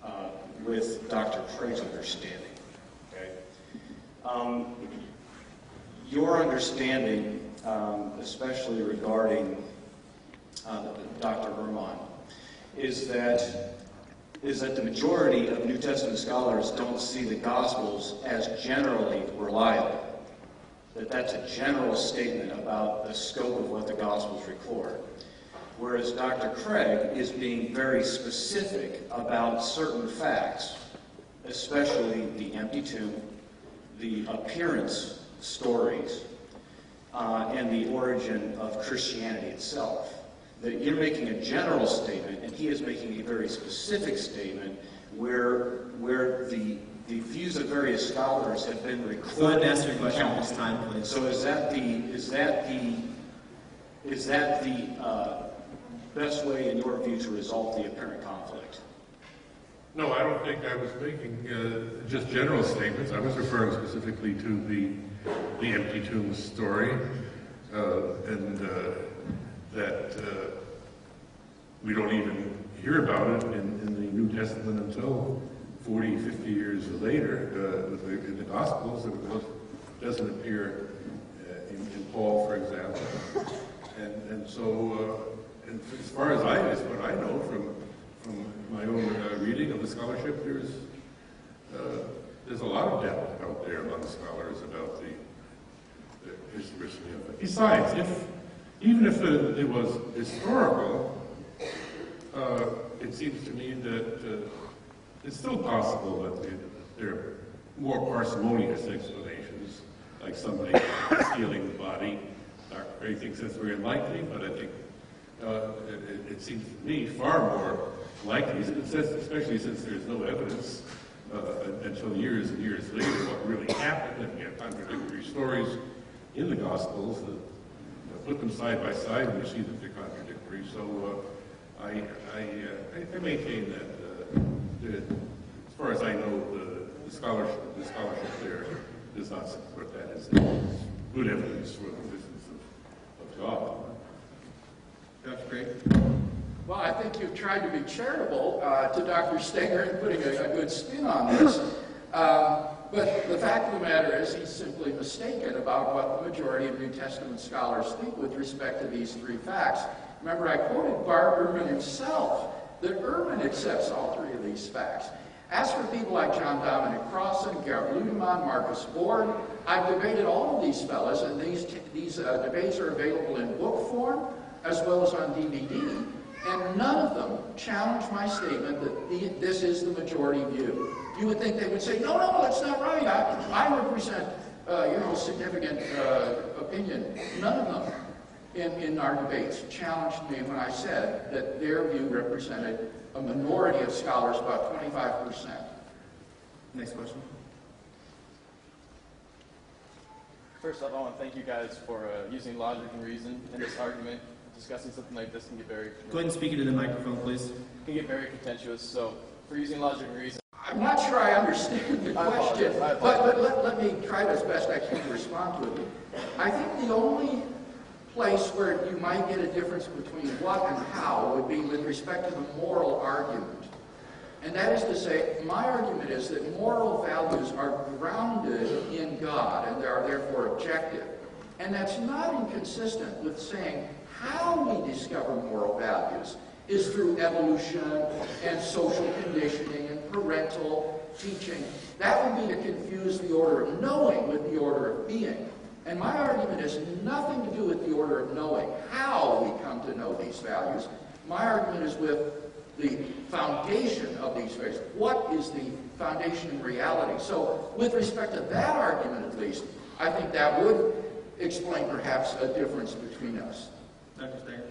uh, with Dr. Craig's understanding. Okay? Um, your understanding, um, especially regarding uh, Dr. Vermont, is that is that the majority of New Testament scholars don't see the Gospels as generally reliable. That that's a general statement about the scope of what the Gospels record. Whereas Dr. Craig is being very specific about certain facts, especially the empty tomb, the appearance stories, uh, and the origin of Christianity itself that you're making a general statement and he is making a very specific statement where where the the views of various scholars have been Go ahead recorded. and ask your question at this time, please. So is that the is that the is that the uh, best way, in your view, to resolve the apparent conflict? No, I don't think I was making uh, just general statements. I was referring specifically to the the empty tomb story, uh, and uh, that uh, we don't even hear about it in, in the New Testament until 40, 50 years later uh, the, in the Gospels. It doesn't appear uh, in, in Paul, for example. And, and so, uh, and as far as I, as what I know from, from my own uh, reading of the scholarship, there's, uh, there's a lot of doubt out there among scholars about the, the historicity of it. Besides, if, even if it, was historical, uh, it seems to me that uh, it's still possible that the, there are more parsimonious explanations, like somebody *coughs* stealing the body. Dr. Craig thinks that's very unlikely, but I think uh, it, it- seems to me far more likely, especially since there's no evidence uh, until years and years later what really happened, and we have contradictory stories in the Gospels that put them side by side, you see that they're contradictory. So uh, I, I, uh, I- maintain that uh, uh, as far as I know, the the scholarship, the scholarship there does not support that as good evidence for the existence of, of God. That's great. Well, I think you've tried to be charitable uh, to Dr. Stenger in putting a, a good spin on this. Um, but the fact of the matter is he's simply mistaken about what the majority of New Testament scholars think with respect to these three facts. Remember, I quoted Bart Ehrman himself, that Ehrman accepts all three of these facts. As for people like John Dominic Crossan, Gerd Ludemann, Marcus Borg, I've debated all of these fellows, and these, these uh, debates are available in book form as well as on DVD. And none of them challenge my statement that the, this is the majority view. You would think they would say, no, no, that's not right. I, I represent, uh, you know, significant uh, opinion. None of them in, in our debates challenged me when I said that their view represented a minority of scholars, about 25%. Next question. First off, I want to thank you guys for uh, using logic and reason in this argument. Discussing something like this can get very Go ahead and speak into the microphone, please. can get very contentious. So, for using logic and reason, I'm not sure I understand the *laughs* I question, but, but let, let me try as best I can to respond to it. I think the only place where you might get a difference between what and how would be with respect to the moral argument. And that is to say, my argument is that moral values are grounded in God and they are therefore objective. And that's not inconsistent with saying how we discover moral values is through evolution and social conditioning and parental teaching. That would be to confuse the order of knowing with the order of being. And my argument has nothing to do with the order of knowing how we come to know these values. My argument is with the foundation of these values. What is the foundation in reality? So with respect to that argument at least, I think that would explain perhaps a difference between us. Dr. Stenger?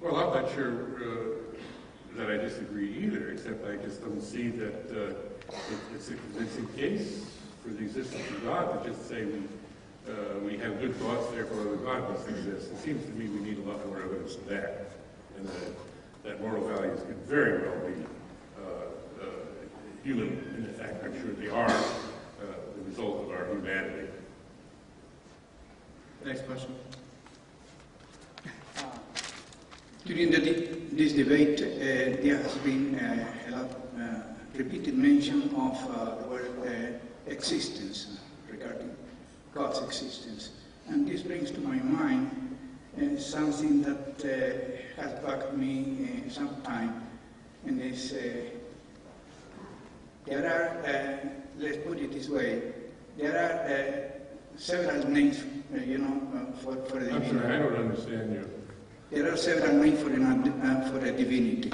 Well, I'm not sure uh, that I disagree either, except I just don't see that uh, it- it's a convincing case for the existence of God to just say we, uh, we have good thoughts, therefore God must exist. It seems to me we need a lot more evidence than that, and that, that moral values can very well be uh, uh, human. In fact, I'm sure they are uh, the result of our humanity. Next question. During the, this debate, uh, there has been uh, a lot, uh, repeated mention of uh, the word existence regarding God's existence. And this brings to my mind uh, something that uh, has bugged me uh, some time, and is there are, let's put it this way, there are several names, uh, you know, uh, for, for the I'm divinity. sorry, I don't understand you. There are several names for, an, uh, for a divinity,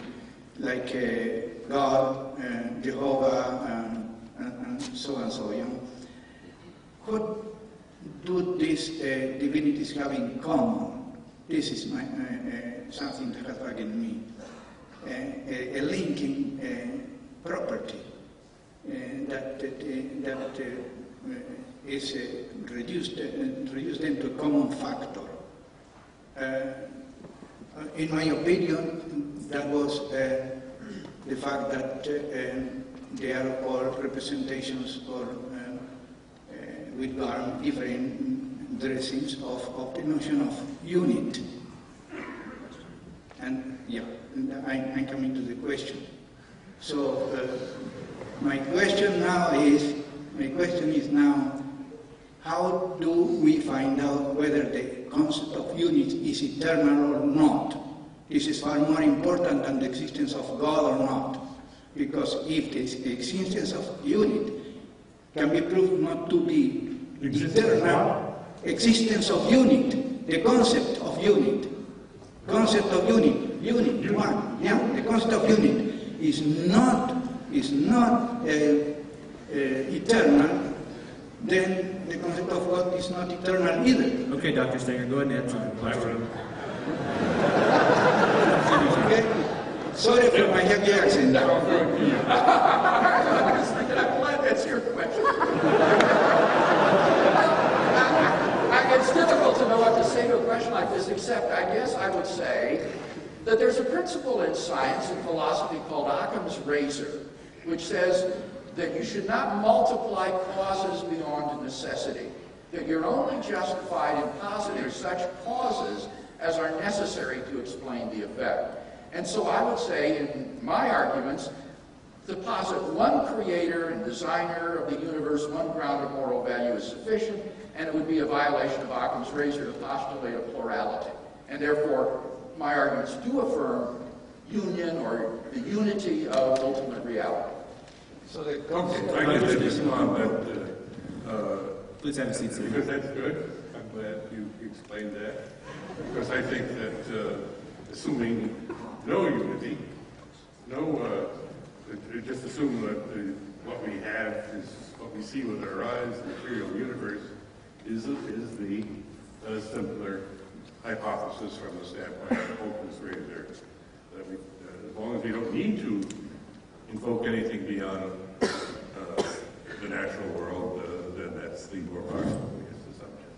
like uh, God, uh, Jehovah, and, and so and so. You know. What do these uh, divinities have in common? This is my, uh, uh, something that has bugged me. Uh, a, a linking uh, property uh, that, that, uh, that uh, uh, is uh, reduced, uh, reduced into a common factor. Uh, uh, In my opinion, that was uh, the fact that um, they are all representations or uh, with different dressings of, of the notion of unit. And yeah, I, I'm coming to the question. So uh, my question now is, my question is now, how do we find out whether the concept of unit is eternal or not? This is far more important than the existence of God or not. Because if the existence of unit can be proved not to be eternal, existence of unit, the concept of unit, concept of unit, unit, one, yeah, the concept of unit is not, is not uh, uh, eternal, then the concept of God is not eternal either. Okay, Dr. Stenger, go ahead and answer the I question. Okay? Sorry for my heavy accent. I was thinking, I'm glad that's your question. I- I- It's difficult to know what to say to a question like this, except I guess I would say that there's a principle in science and philosophy called Occam's razor, which says that you should not multiply causes beyond necessity, that you're only justified in positing such causes as are necessary to explain the effect. And so I would say in my arguments, to posit one creator and designer of the universe, one ground of moral value is sufficient, and it would be a violation of Occam's razor to postulate a plurality. And therefore, my arguments do affirm union or the unity of ultimate reality. So the okay, I can just respond that. Uh, uh, Please have a seat, sir. Because that's good. I'm glad you explained that. Because I think that uh, assuming no unity, no, uh, just assume that the, what we have is what we see with our eyes, the material universe, is, is the uh, simpler hypothesis from the standpoint of Occam's razor. That we, uh, as long as we don't need to invoke anything beyond uh, the natural world, uh, then that's the more parsimonious assumption.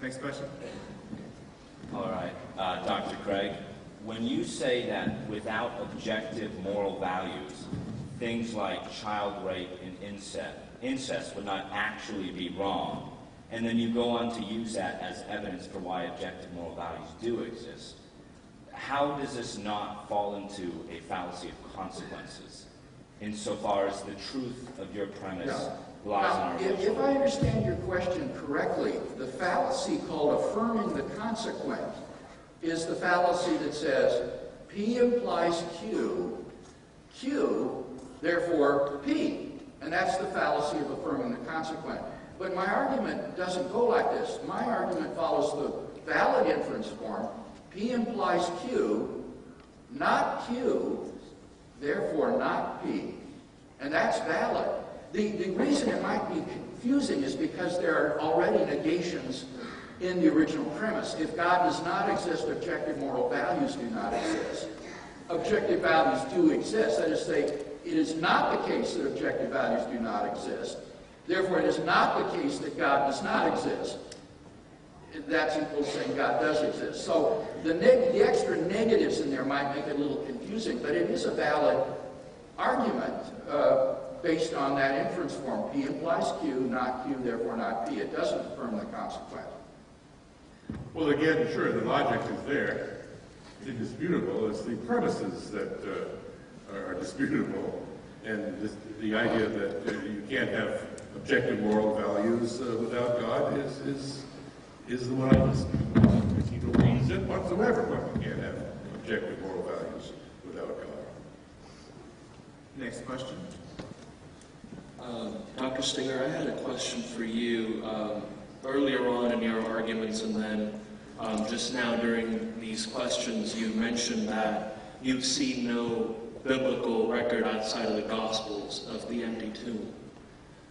Next question. All right, uh, Dr. Craig, when you say that without objective moral values, things like child rape and incest, incest would not actually be wrong, and then you go on to use that as evidence for why objective moral values do exist, how does this not fall into a fallacy of consequences insofar as the truth of your premise no. lies now, in our if, if I understand your question correctly, the fallacy called affirming the consequent is the fallacy that says P implies Q, Q, therefore P. And that's the fallacy of affirming the consequent. But my argument doesn't go like this. My argument follows the valid inference form. P implies Q, not Q, therefore not P. And that's valid. The, the reason it might be confusing is because there are already negations in the original premise. If God does not exist, objective moral values do not exist. Objective values do exist. That is to say, it is not the case that objective values do not exist. Therefore, it is not the case that God does not exist. That's equal to saying God does exist. So the, the extra negatives in there might make it a little confusing, but it is a valid argument uh, based on that inference form. P implies Q, not Q, therefore not P. It doesn't affirm the consequent. Well, again, sure, the logic is there. It's indisputable. It's the premises that uh, are disputable. And this, the idea that uh, you can't have objective moral values uh, without God is, is, is the dispute. See no reason whatsoever why we can't have objective moral values without God. Next question. Uh, Dr. Stenger, I had a question for you um, earlier on in your arguments and then um, just now during these questions you mentioned that you've seen no biblical record outside of the Gospels of the empty tomb.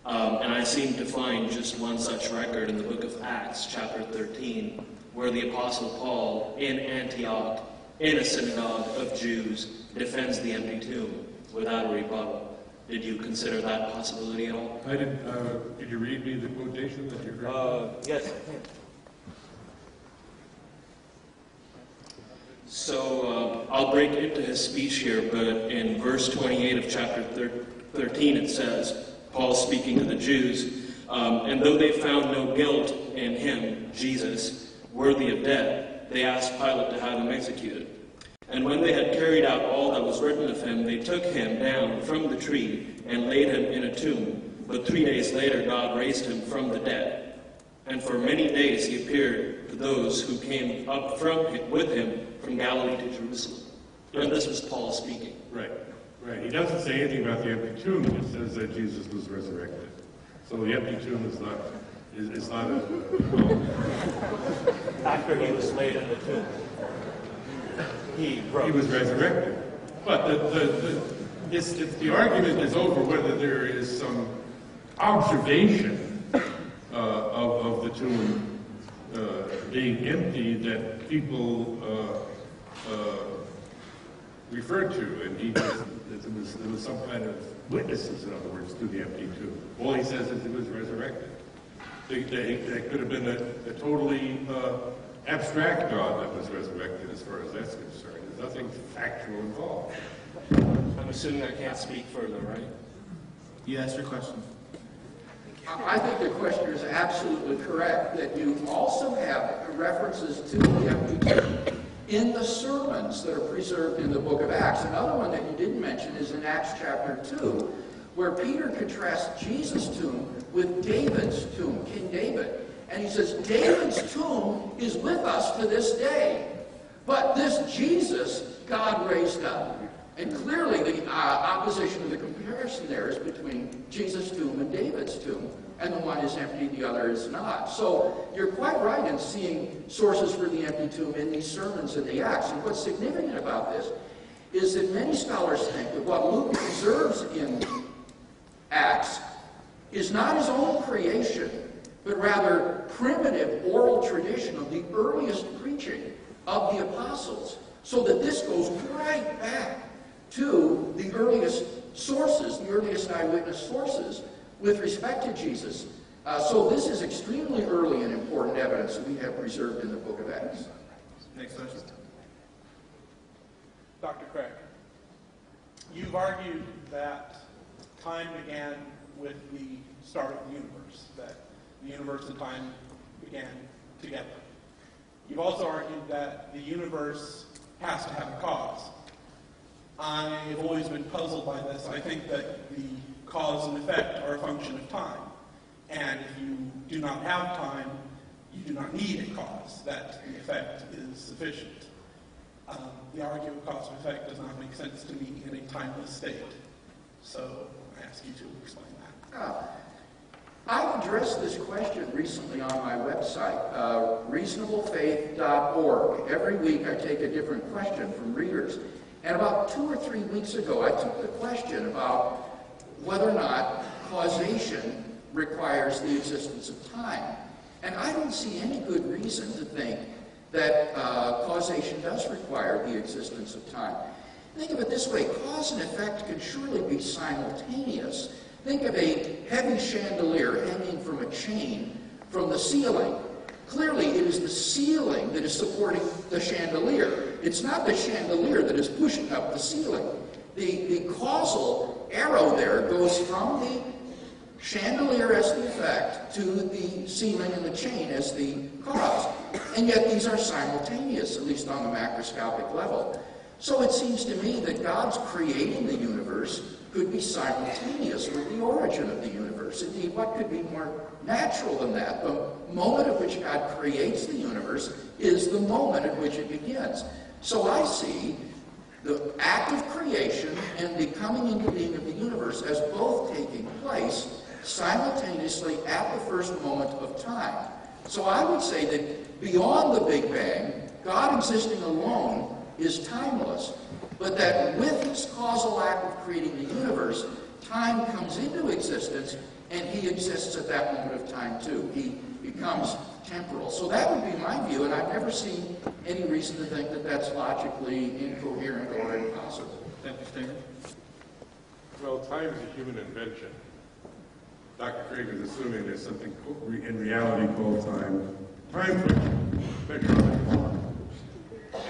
Um, and I seem to find just one such record in the book of Acts, chapter 13, where the Apostle Paul in Antioch, in a synagogue of Jews, defends the empty tomb without a rebuttal. Did you consider that possibility at all? I did. Uh, did you read me the quotation that you read? Uh, yes. So uh, I'll break into his speech here, but in verse 28 of chapter 13 it says, Paul speaking to the Jews, um, and though they found no guilt in him, Jesus, worthy of death, they asked Pilate to have him executed. And when they had carried out all that was written of him, they took him down from the tree and laid him in a tomb. But three days later, God raised him from the dead. And for many days he appeared to those who came up from him, with him from Galilee to Jerusalem. And this was Paul speaking. Right. He doesn't say anything about the empty tomb. He says that Jesus was resurrected. So the empty tomb is not is, is not a, well, after he was laid in the tomb. He, he was resurrected. But the, the, the, it's, it's, the argument is over whether there is some observation uh, of, of the tomb uh, being empty that people uh, uh referred to. And he was, there, was, there was some kind of witnesses, in other words, to the empty tomb. All he says is it was resurrected. They, they, that could have been a, a totally uh, abstract God that was resurrected as far as that's concerned. There's nothing factual involved. I'm assuming I can't speak further, right? You asked your question. I think the question is absolutely correct, that you also have references to the empty tomb in the sermons that are preserved in the book of Acts. Another one that you didn't mention is in Acts chapter 2, where Peter contrasts Jesus' tomb with David's tomb, King David. And he says, David's tomb is with us to this day. But this Jesus, God raised up. And clearly the uh, opposition of the comparison there is between Jesus' tomb and David's tomb. And the one is empty, the other is not. So you're quite right in seeing sources for the empty tomb in these sermons in the Acts. And what's significant about this is that many scholars think that what Luke preserves in Acts is not his own creation, but rather primitive oral tradition of the earliest preaching of the apostles. So that this goes right back to the earliest sources, the earliest eyewitness sources with respect to Jesus. Uh, so this is extremely early and important evidence that we have preserved in the book of Acts. Next question. Dr. Craig, you've argued that time began with the start of the universe, that the universe and time began together. You've also argued that the universe has to have a cause. I've always been puzzled by this. I think that the cause and effect are a function of time. And if you do not have time, you do not need a cause, that effect is sufficient. Um, the argument of cause and effect does not make sense to me in a timeless state. So I ask you to explain that. Uh, I've addressed this question recently on my website, uh, reasonablefaith.org. Every week I take a different question from readers. And about two or three weeks ago, I took the question about whether or not causation requires the existence of time. And I don't see any good reason to think that uh, causation does require the existence of time. Think of it this way cause and effect can surely be simultaneous. Think of a heavy chandelier hanging from a chain from the ceiling. Clearly, it is the ceiling that is supporting the chandelier. It's not the chandelier that is pushing up the ceiling. The, the causal arrow there goes from the chandelier as the effect to the ceiling and the chain as the cause. And yet these are simultaneous, at least on the macroscopic level. So it seems to me that God's creating the universe could be simultaneous with the origin of the universe. Indeed, what could be more natural than that? The moment at which God creates the universe is the moment at which it begins. So I see the act of creation and the coming into being of the universe as both taking place simultaneously at the first moment of time. So I would say that beyond the Big Bang, God existing alone is timeless, but that with his causal act of creating the universe, time comes into existence and he exists at that moment of time too. He becomes temporal. So that would be my view, and I've never seen any reason to think that that's logically incoherent or impossible. Thank you, Stephen. Well, time is a human invention. Dr. Craig is assuming there's something in reality called time. Time friction,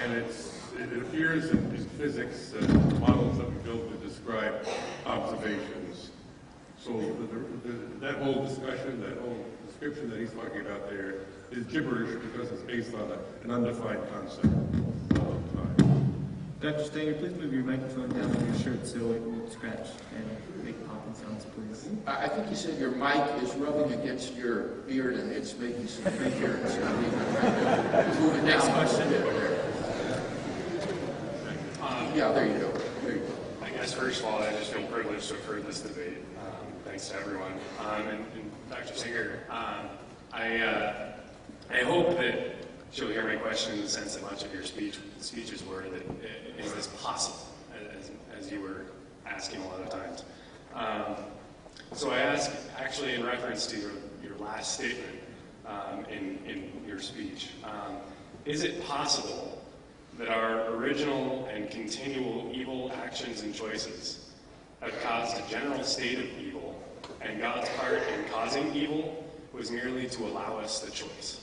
And it's, it appears in, in physics, uh, models that we built to describe observations. So the, the, that whole discussion, that whole description that he's talking about there is gibberish because it's based on a, an undefined concept of time. Dr. Stenger, please move your microphone down on your shirt so it won't scratch and make popping sounds, please. I I think you said your mic is rubbing against your beard and it's making some figures. *laughs* Move it down. Next question. Yeah, there you go. There you go. I guess first of all, I just feel privileged to have heard this debate. Um, thanks to everyone. Um, and, and Dr. Stenger, um, I, uh, I hope that she'll hear my question in the sense that much of your speech speeches were that uh, is this possible, as, as you were asking a lot of times. Um, so I ask actually in reference to your, your last statement um, in, in your speech. Um, is it possible that our original and continual evil actions and choices have caused a general state of evil, and God's part in causing evil was merely to allow us the choice.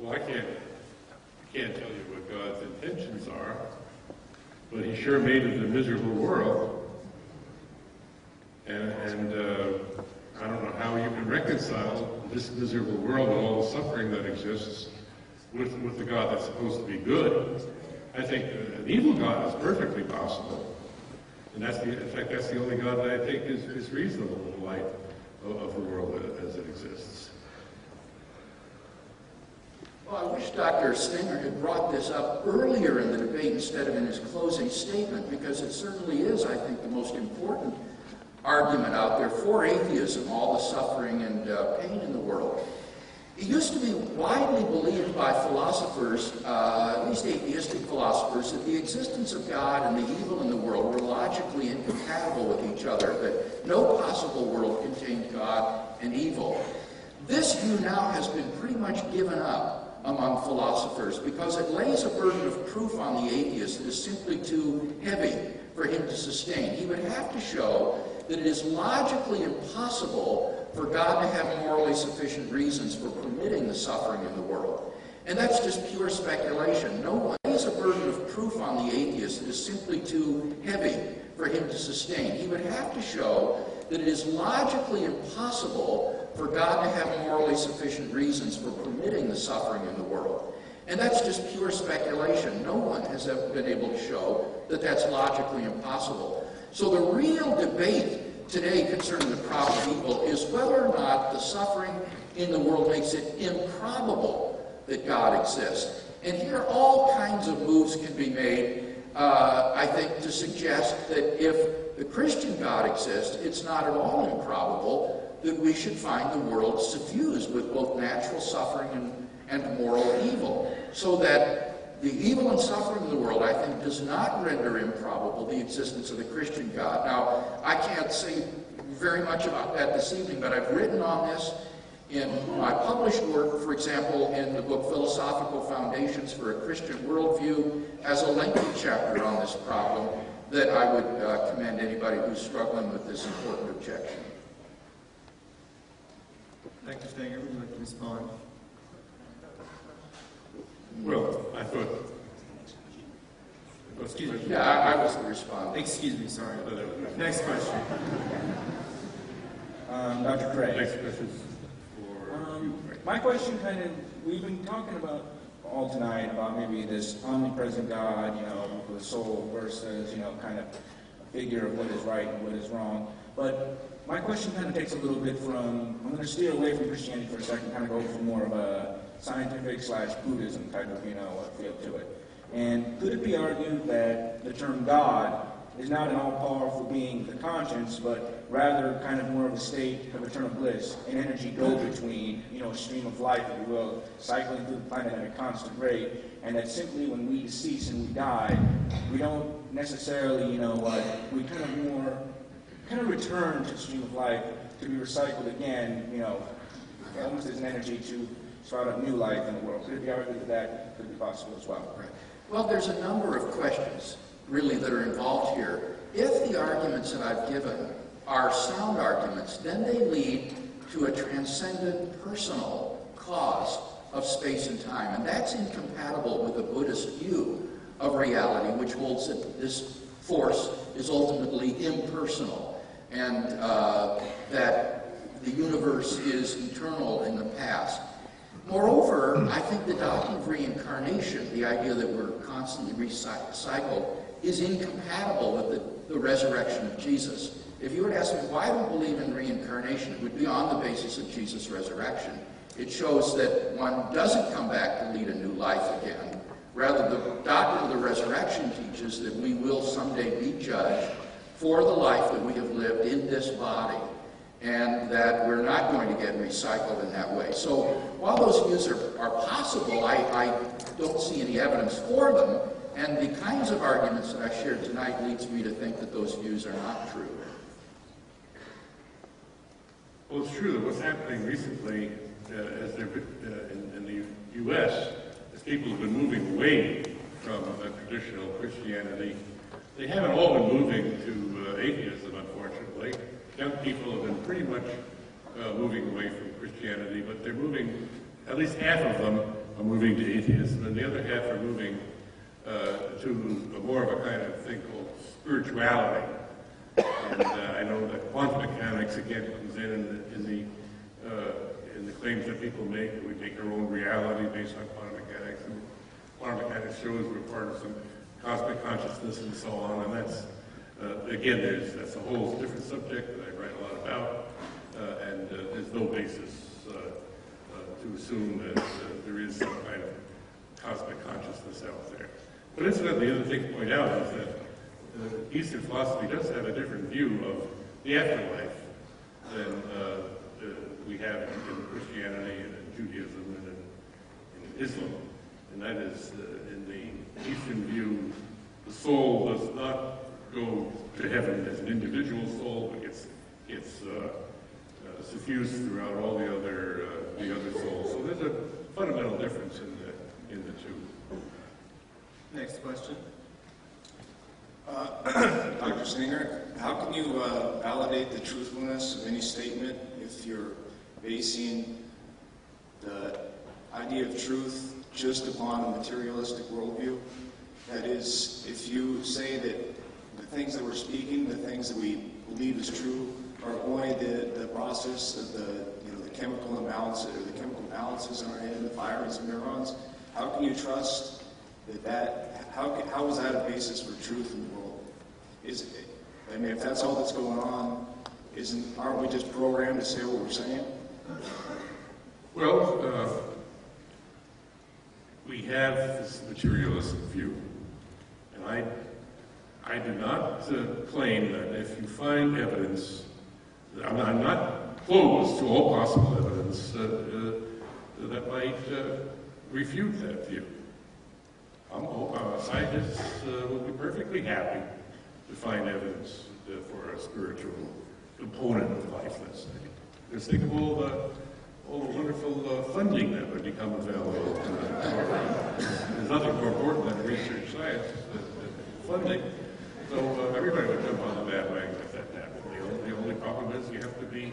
Well, I can't, I can't tell you what God's intentions are, but he sure made it a miserable world. And, and uh, I don't know how you can reconcile this miserable world and all the suffering that exists with, with the God that's supposed to be good. I think an evil God is perfectly possible. And that's the, in fact, that's the only God that I think is, is reasonable in the light of, of the world as it exists. Well, I wish Dr. Stenger had brought this up earlier in the debate instead of in his closing statement, because it certainly is, I think, the most important argument out there for atheism, all the suffering and uh, pain in the world. It used to be widely believed by philosophers, uh, at least atheistic philosophers, that the existence of God and the evil in the world were logically incompatible with each other, that no possible world contained God and evil. This view now has been pretty much given up among philosophers because it lays a burden of proof on the atheist that is simply too heavy for him to sustain. He would have to show that it is logically impossible for God to have morally sufficient reasons for permitting the suffering in the world. And that's just pure speculation. No one lays a burden of proof on the atheist that is simply too heavy for him to sustain. He would have to show that it is logically impossible for God to have morally sufficient reasons for permitting the suffering in the world. And that's just pure speculation. No one has ever been able to show that that's logically impossible. So the real debate today concerning the problem of evil is whether or not the suffering in the world makes it improbable that God exists. And here all kinds of moves can be made, uh, I think, to suggest that if the Christian God exists, it's not at all improbable that we should find the world suffused with both natural suffering and, and moral evil. So that the evil and suffering of the world, I think, does not render improbable the existence of the Christian God. Now, I can't say very much about that this evening, but I've written on this in my published work, for example, in the book Philosophical Foundations for a Christian Worldview, has a lengthy chapter on this problem that I would uh, commend anybody who's struggling with this important objection. Dr. Stenger, would you like to respond? Well, I thought. Excuse me. Yeah, I, I was the respondent. Excuse me, sorry. Next question. Um, Dr. Craig. Next question for um, My question kind of, we've been talking about all tonight about maybe this omnipresent God, you know, the soul versus, you know, kind of figure of what is right and what is wrong. But my question kind of takes a little bit from, I'm going to steer away from Christianity for a second, kind of go for more of a scientific slash Buddhism type of, you know, feel to it. And could it be argued that the term God is not an all-powerful being the conscience, but rather kind of more of a state of eternal bliss, an energy go-between, you know, a stream of life, if you will, cycling through the planet at a constant rate, and that simply when we cease and we die, we don't necessarily, you know, what, we kind of more, kind of return to the stream of life to be recycled again, you know, almost as an energy to start a new life in the world. Could be argued that that could be possible as well? Right. Well, there's a number of questions, really, that are involved here. If the arguments that I've given are sound arguments, then they lead to a transcendent personal cause of space and time. And that's incompatible with the Buddhist view of reality, which holds that this force is ultimately impersonal and uh, that the universe is eternal in the past. Moreover, I think the doctrine of reincarnation, the idea that we're constantly recycled, is incompatible with the, the resurrection of Jesus. If you were to ask me why I don't believe in reincarnation, it would be on the basis of Jesus' resurrection. It shows that one doesn't come back to lead a new life again. Rather, the doctrine of the resurrection teaches that we will someday be judged for the life that we have lived in this body and that we're not going to get recycled in that way. So while those views are, are possible, I, I don't see any evidence for them, and the kinds of arguments that I shared tonight leads me to think that those views are not true. Well, it's true that what's happening recently, uh, as there uh, in, in, the U.S., as people have been moving away from uh, traditional Christianity, they haven't all been moving to uh, atheism, unfortunately. Young people have been pretty much uh, moving away from Christianity, but they're moving, at least half of them are moving to atheism, and the other half are moving uh, to a more of a kind of thing called spirituality. And uh, I know that quantum mechanics again comes in in the, in the, uh, in the claims that people make that we make our own reality based on quantum mechanics. And quantum mechanics shows we're part of some cosmic consciousness and so on. And that's uh, again, there's that's a whole different subject about, uh, and uh, there's no basis uh, to assume that there is some kind of cosmic consciousness out there. But incidentally, the other thing to point out is that Eastern philosophy does have a different view of the afterlife than we have in, in Christianity and in Judaism and in, in Islam. And that is, uh, in the Eastern view, the soul does not go to heaven as an individual soul, but gets, gets uh, uh, suffused throughout all the other, uh, the other souls. So there's a fundamental difference in the, in the two. Next question. Uh, *clears throat* Dr. Singer, how can you validate the truthfulness of any statement if you're basing the idea of truth just upon a materialistic worldview? That is, if you say that the things that we're speaking, the things that we believe is true, are only the, the process of the, you know, the chemical imbalances or the chemical balances in our head, the fires and neurons, how can you trust that that, how, how is that a basis for truth in the world? Is I mean, if that's all that's going on, isn't, aren't we just programmed to say what we're saying? Well, uh, we have this materialistic view, and I, I do not uh, claim that if you find evidence, I'm not, I'm not closed to all possible evidence uh, uh, that might uh, refute that view. I'm, uh, scientists uh, will be perfectly happy to find evidence uh, for a spiritual component of life, let's say. Just think of all the, all the wonderful uh, funding that would become available. There's nothing more important than research science than funding. So uh, everybody would jump on the bandwagon if that happened. The only, the only problem is you have to be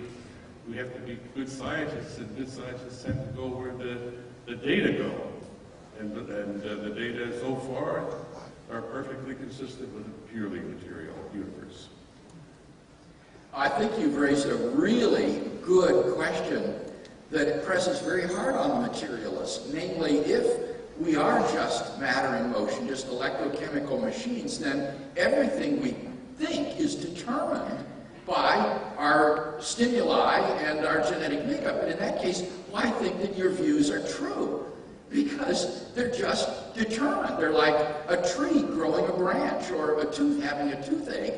we have to be good scientists, and good scientists tend to go where the, the data go. And, and uh, the data so far are perfectly consistent with a purely material universe. I think you've raised a really good question that presses very hard on the materialists. Namely, if we are just matter in motion, just electrochemical machines, then everything we think is determined by our stimuli and our genetic makeup. And in that case, why think that your views are true? Because they're just determined. They're like a tree growing a branch or a tooth having a toothache.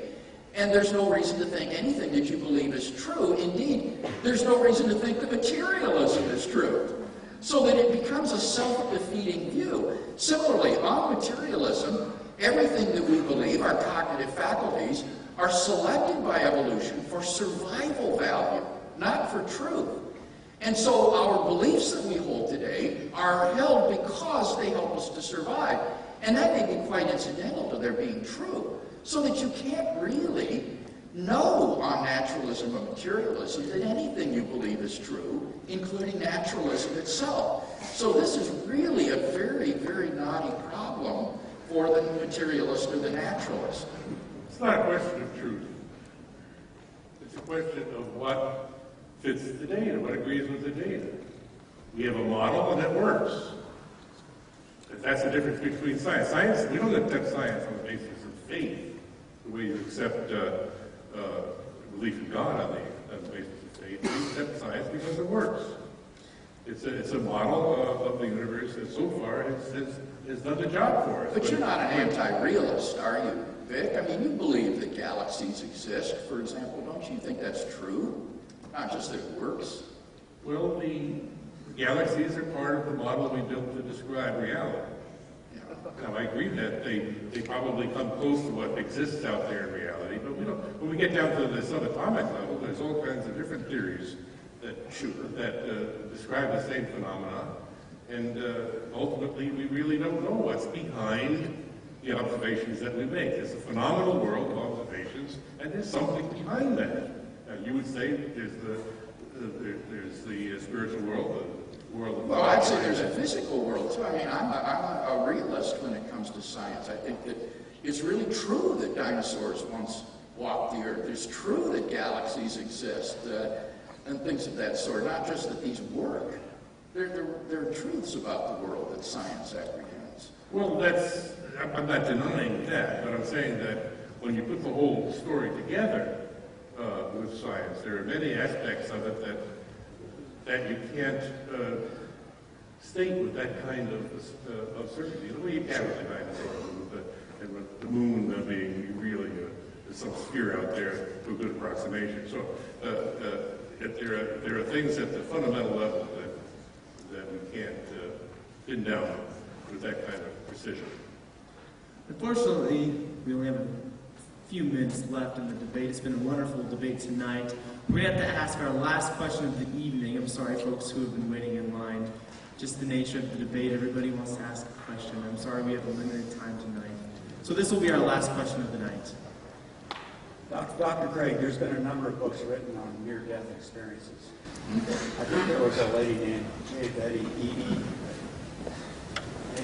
And there's no reason to think anything that you believe is true. Indeed, there's no reason to think that materialism is true. So that it becomes a self-defeating view. Similarly, on materialism, everything that we believe, our cognitive faculties, are selected by evolution for survival value, not for truth. And so our beliefs that we hold today are held because they help us to survive. And that may be quite incidental to their being true. So that you can't really know on naturalism or materialism that anything you believe is true, including naturalism itself. So this is really a very, very knotty problem for the materialist or the naturalist. It's not a question of truth. It's a question of what fits the data, what agrees with the data. We have a model and it works. That's the difference between science. Science, we don't accept science on the basis of faith, the way you accept uh, uh, belief in God on the, on the basis of faith. We accept science because it works. It's a, it's a model of, of the universe that so far has, has, has done the job for us. But you're not an anti-realist, are you, Vic? I mean, you believe that galaxies exist, for example. Don't you think that's true? Not just that it works. Well, the galaxies are part of the model we built to describe reality. Now, I agree that they, they probably come close to what exists out there in reality, but we don't, when we get down to the subatomic level, there's all kinds of different theories that, that uh, describe the same phenomena, and uh, ultimately we really don't know what's behind the observations that we make. It's a phenomenal world of observations, and there's something behind that. Now, you would say there's the, the there's the uh, spiritual world, the world of Well, I'd say there's a physical world too. I mean, I'm a, I'm a realist when it comes to science. I think that it's really true that dinosaurs once walked the earth. It's true that galaxies exist uh, and things of that sort. Not just that these work. There, there, there are truths about the world that science apprehends. Well, that's, I'm not denying that, but I'm saying that when you put the whole story together uh, with science, there are many aspects of it that, that you can't uh, state with that kind of, uh, of certainty. The way you can with the dinosaurs and the, and with the moon being really uh, some sphere out there to a good approximation. So uh, uh, there, are, there are things at the fundamental level that, that we can't pin down with that kind of precision. Unfortunately, uh, we only have a few minutes left in the debate. It's been a wonderful debate tonight. We're going to have to ask our last question of the evening. I'm sorry, folks who have been waiting in line. Just the nature of the debate, everybody wants to ask a question. I'm sorry we have a limited time tonight. So this will be our last question of the night. Dr. Craig, there's been a number of books written on near-death experiences. I think there was a lady named Betty Eadie,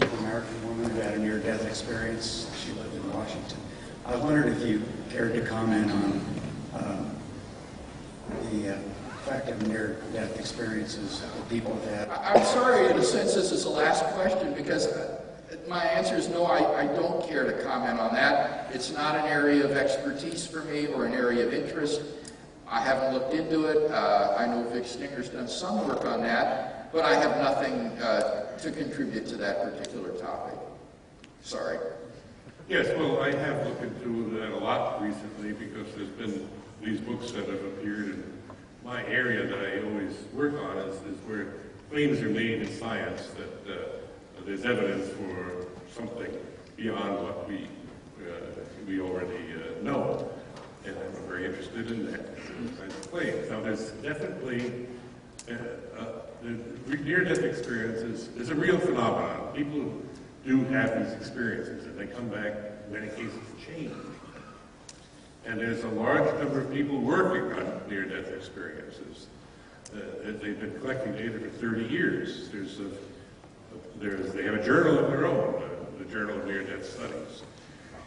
American woman who had a near-death experience. She lived in Washington. I wondered if you cared to comment on um, the uh, effect of near-death experiences that people have had. I'm sorry, in a sense, this is the last question because uh, my answer is no, I, I don't care to comment on that. It's not an area of expertise for me or an area of interest. I haven't looked into it. Uh, I know Vic Stenger's done some work on that, but I have nothing uh, to contribute to that particular topic. Sorry. Yes, well, I have looked into that a lot recently because there's been these books that have appeared in my area that I always work on is, is where claims are made in science that uh, there's evidence for something beyond what we uh, we already uh, know. And I'm very interested in that kind of claims. Now, there's definitely uh, uh, the near-death experience is, is a real phenomenon. People do have these experiences, and they come back, in many cases, changed. And there's a large number of people working on near-death experiences. Uh, they've been collecting data for 30 years. There's a, there's, they have a journal of their own, uh, the Journal of Near-Death Studies.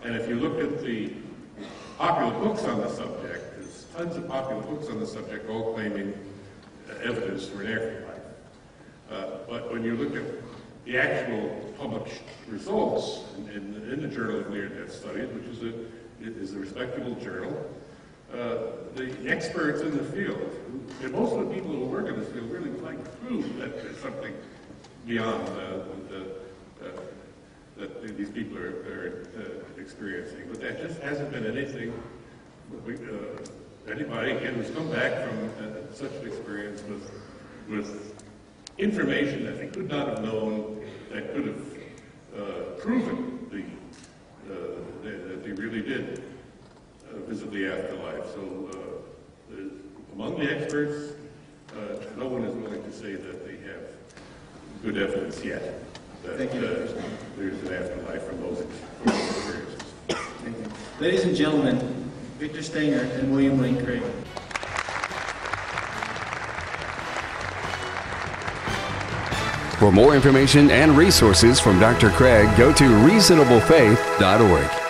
And if you look at the popular books on the subject, there's tons of popular books on the subject all claiming uh, evidence for an afterlife. Uh, but when you look at the actual published results in, in, in the Journal of Near-Death Studies, which is a, is a respectable journal, uh, the experts in the field, and most of the people who work in this field really like prove that there's something beyond the, uh, that these people are, are uh, experiencing. But that just hasn't been anything, we, uh, anybody who's come back from uh, such an experience with, with information that they could not have known, that could have uh, proven the, uh, that they really did uh, visit the afterlife. So among the experts, no one is willing to say that they have good evidence yet that Thank you. uh, there's an afterlife from those experiences. Ladies and gentlemen, Victor Stenger and William Lane Craig. For more information and resources from Dr. Craig, go to reasonablefaith.org.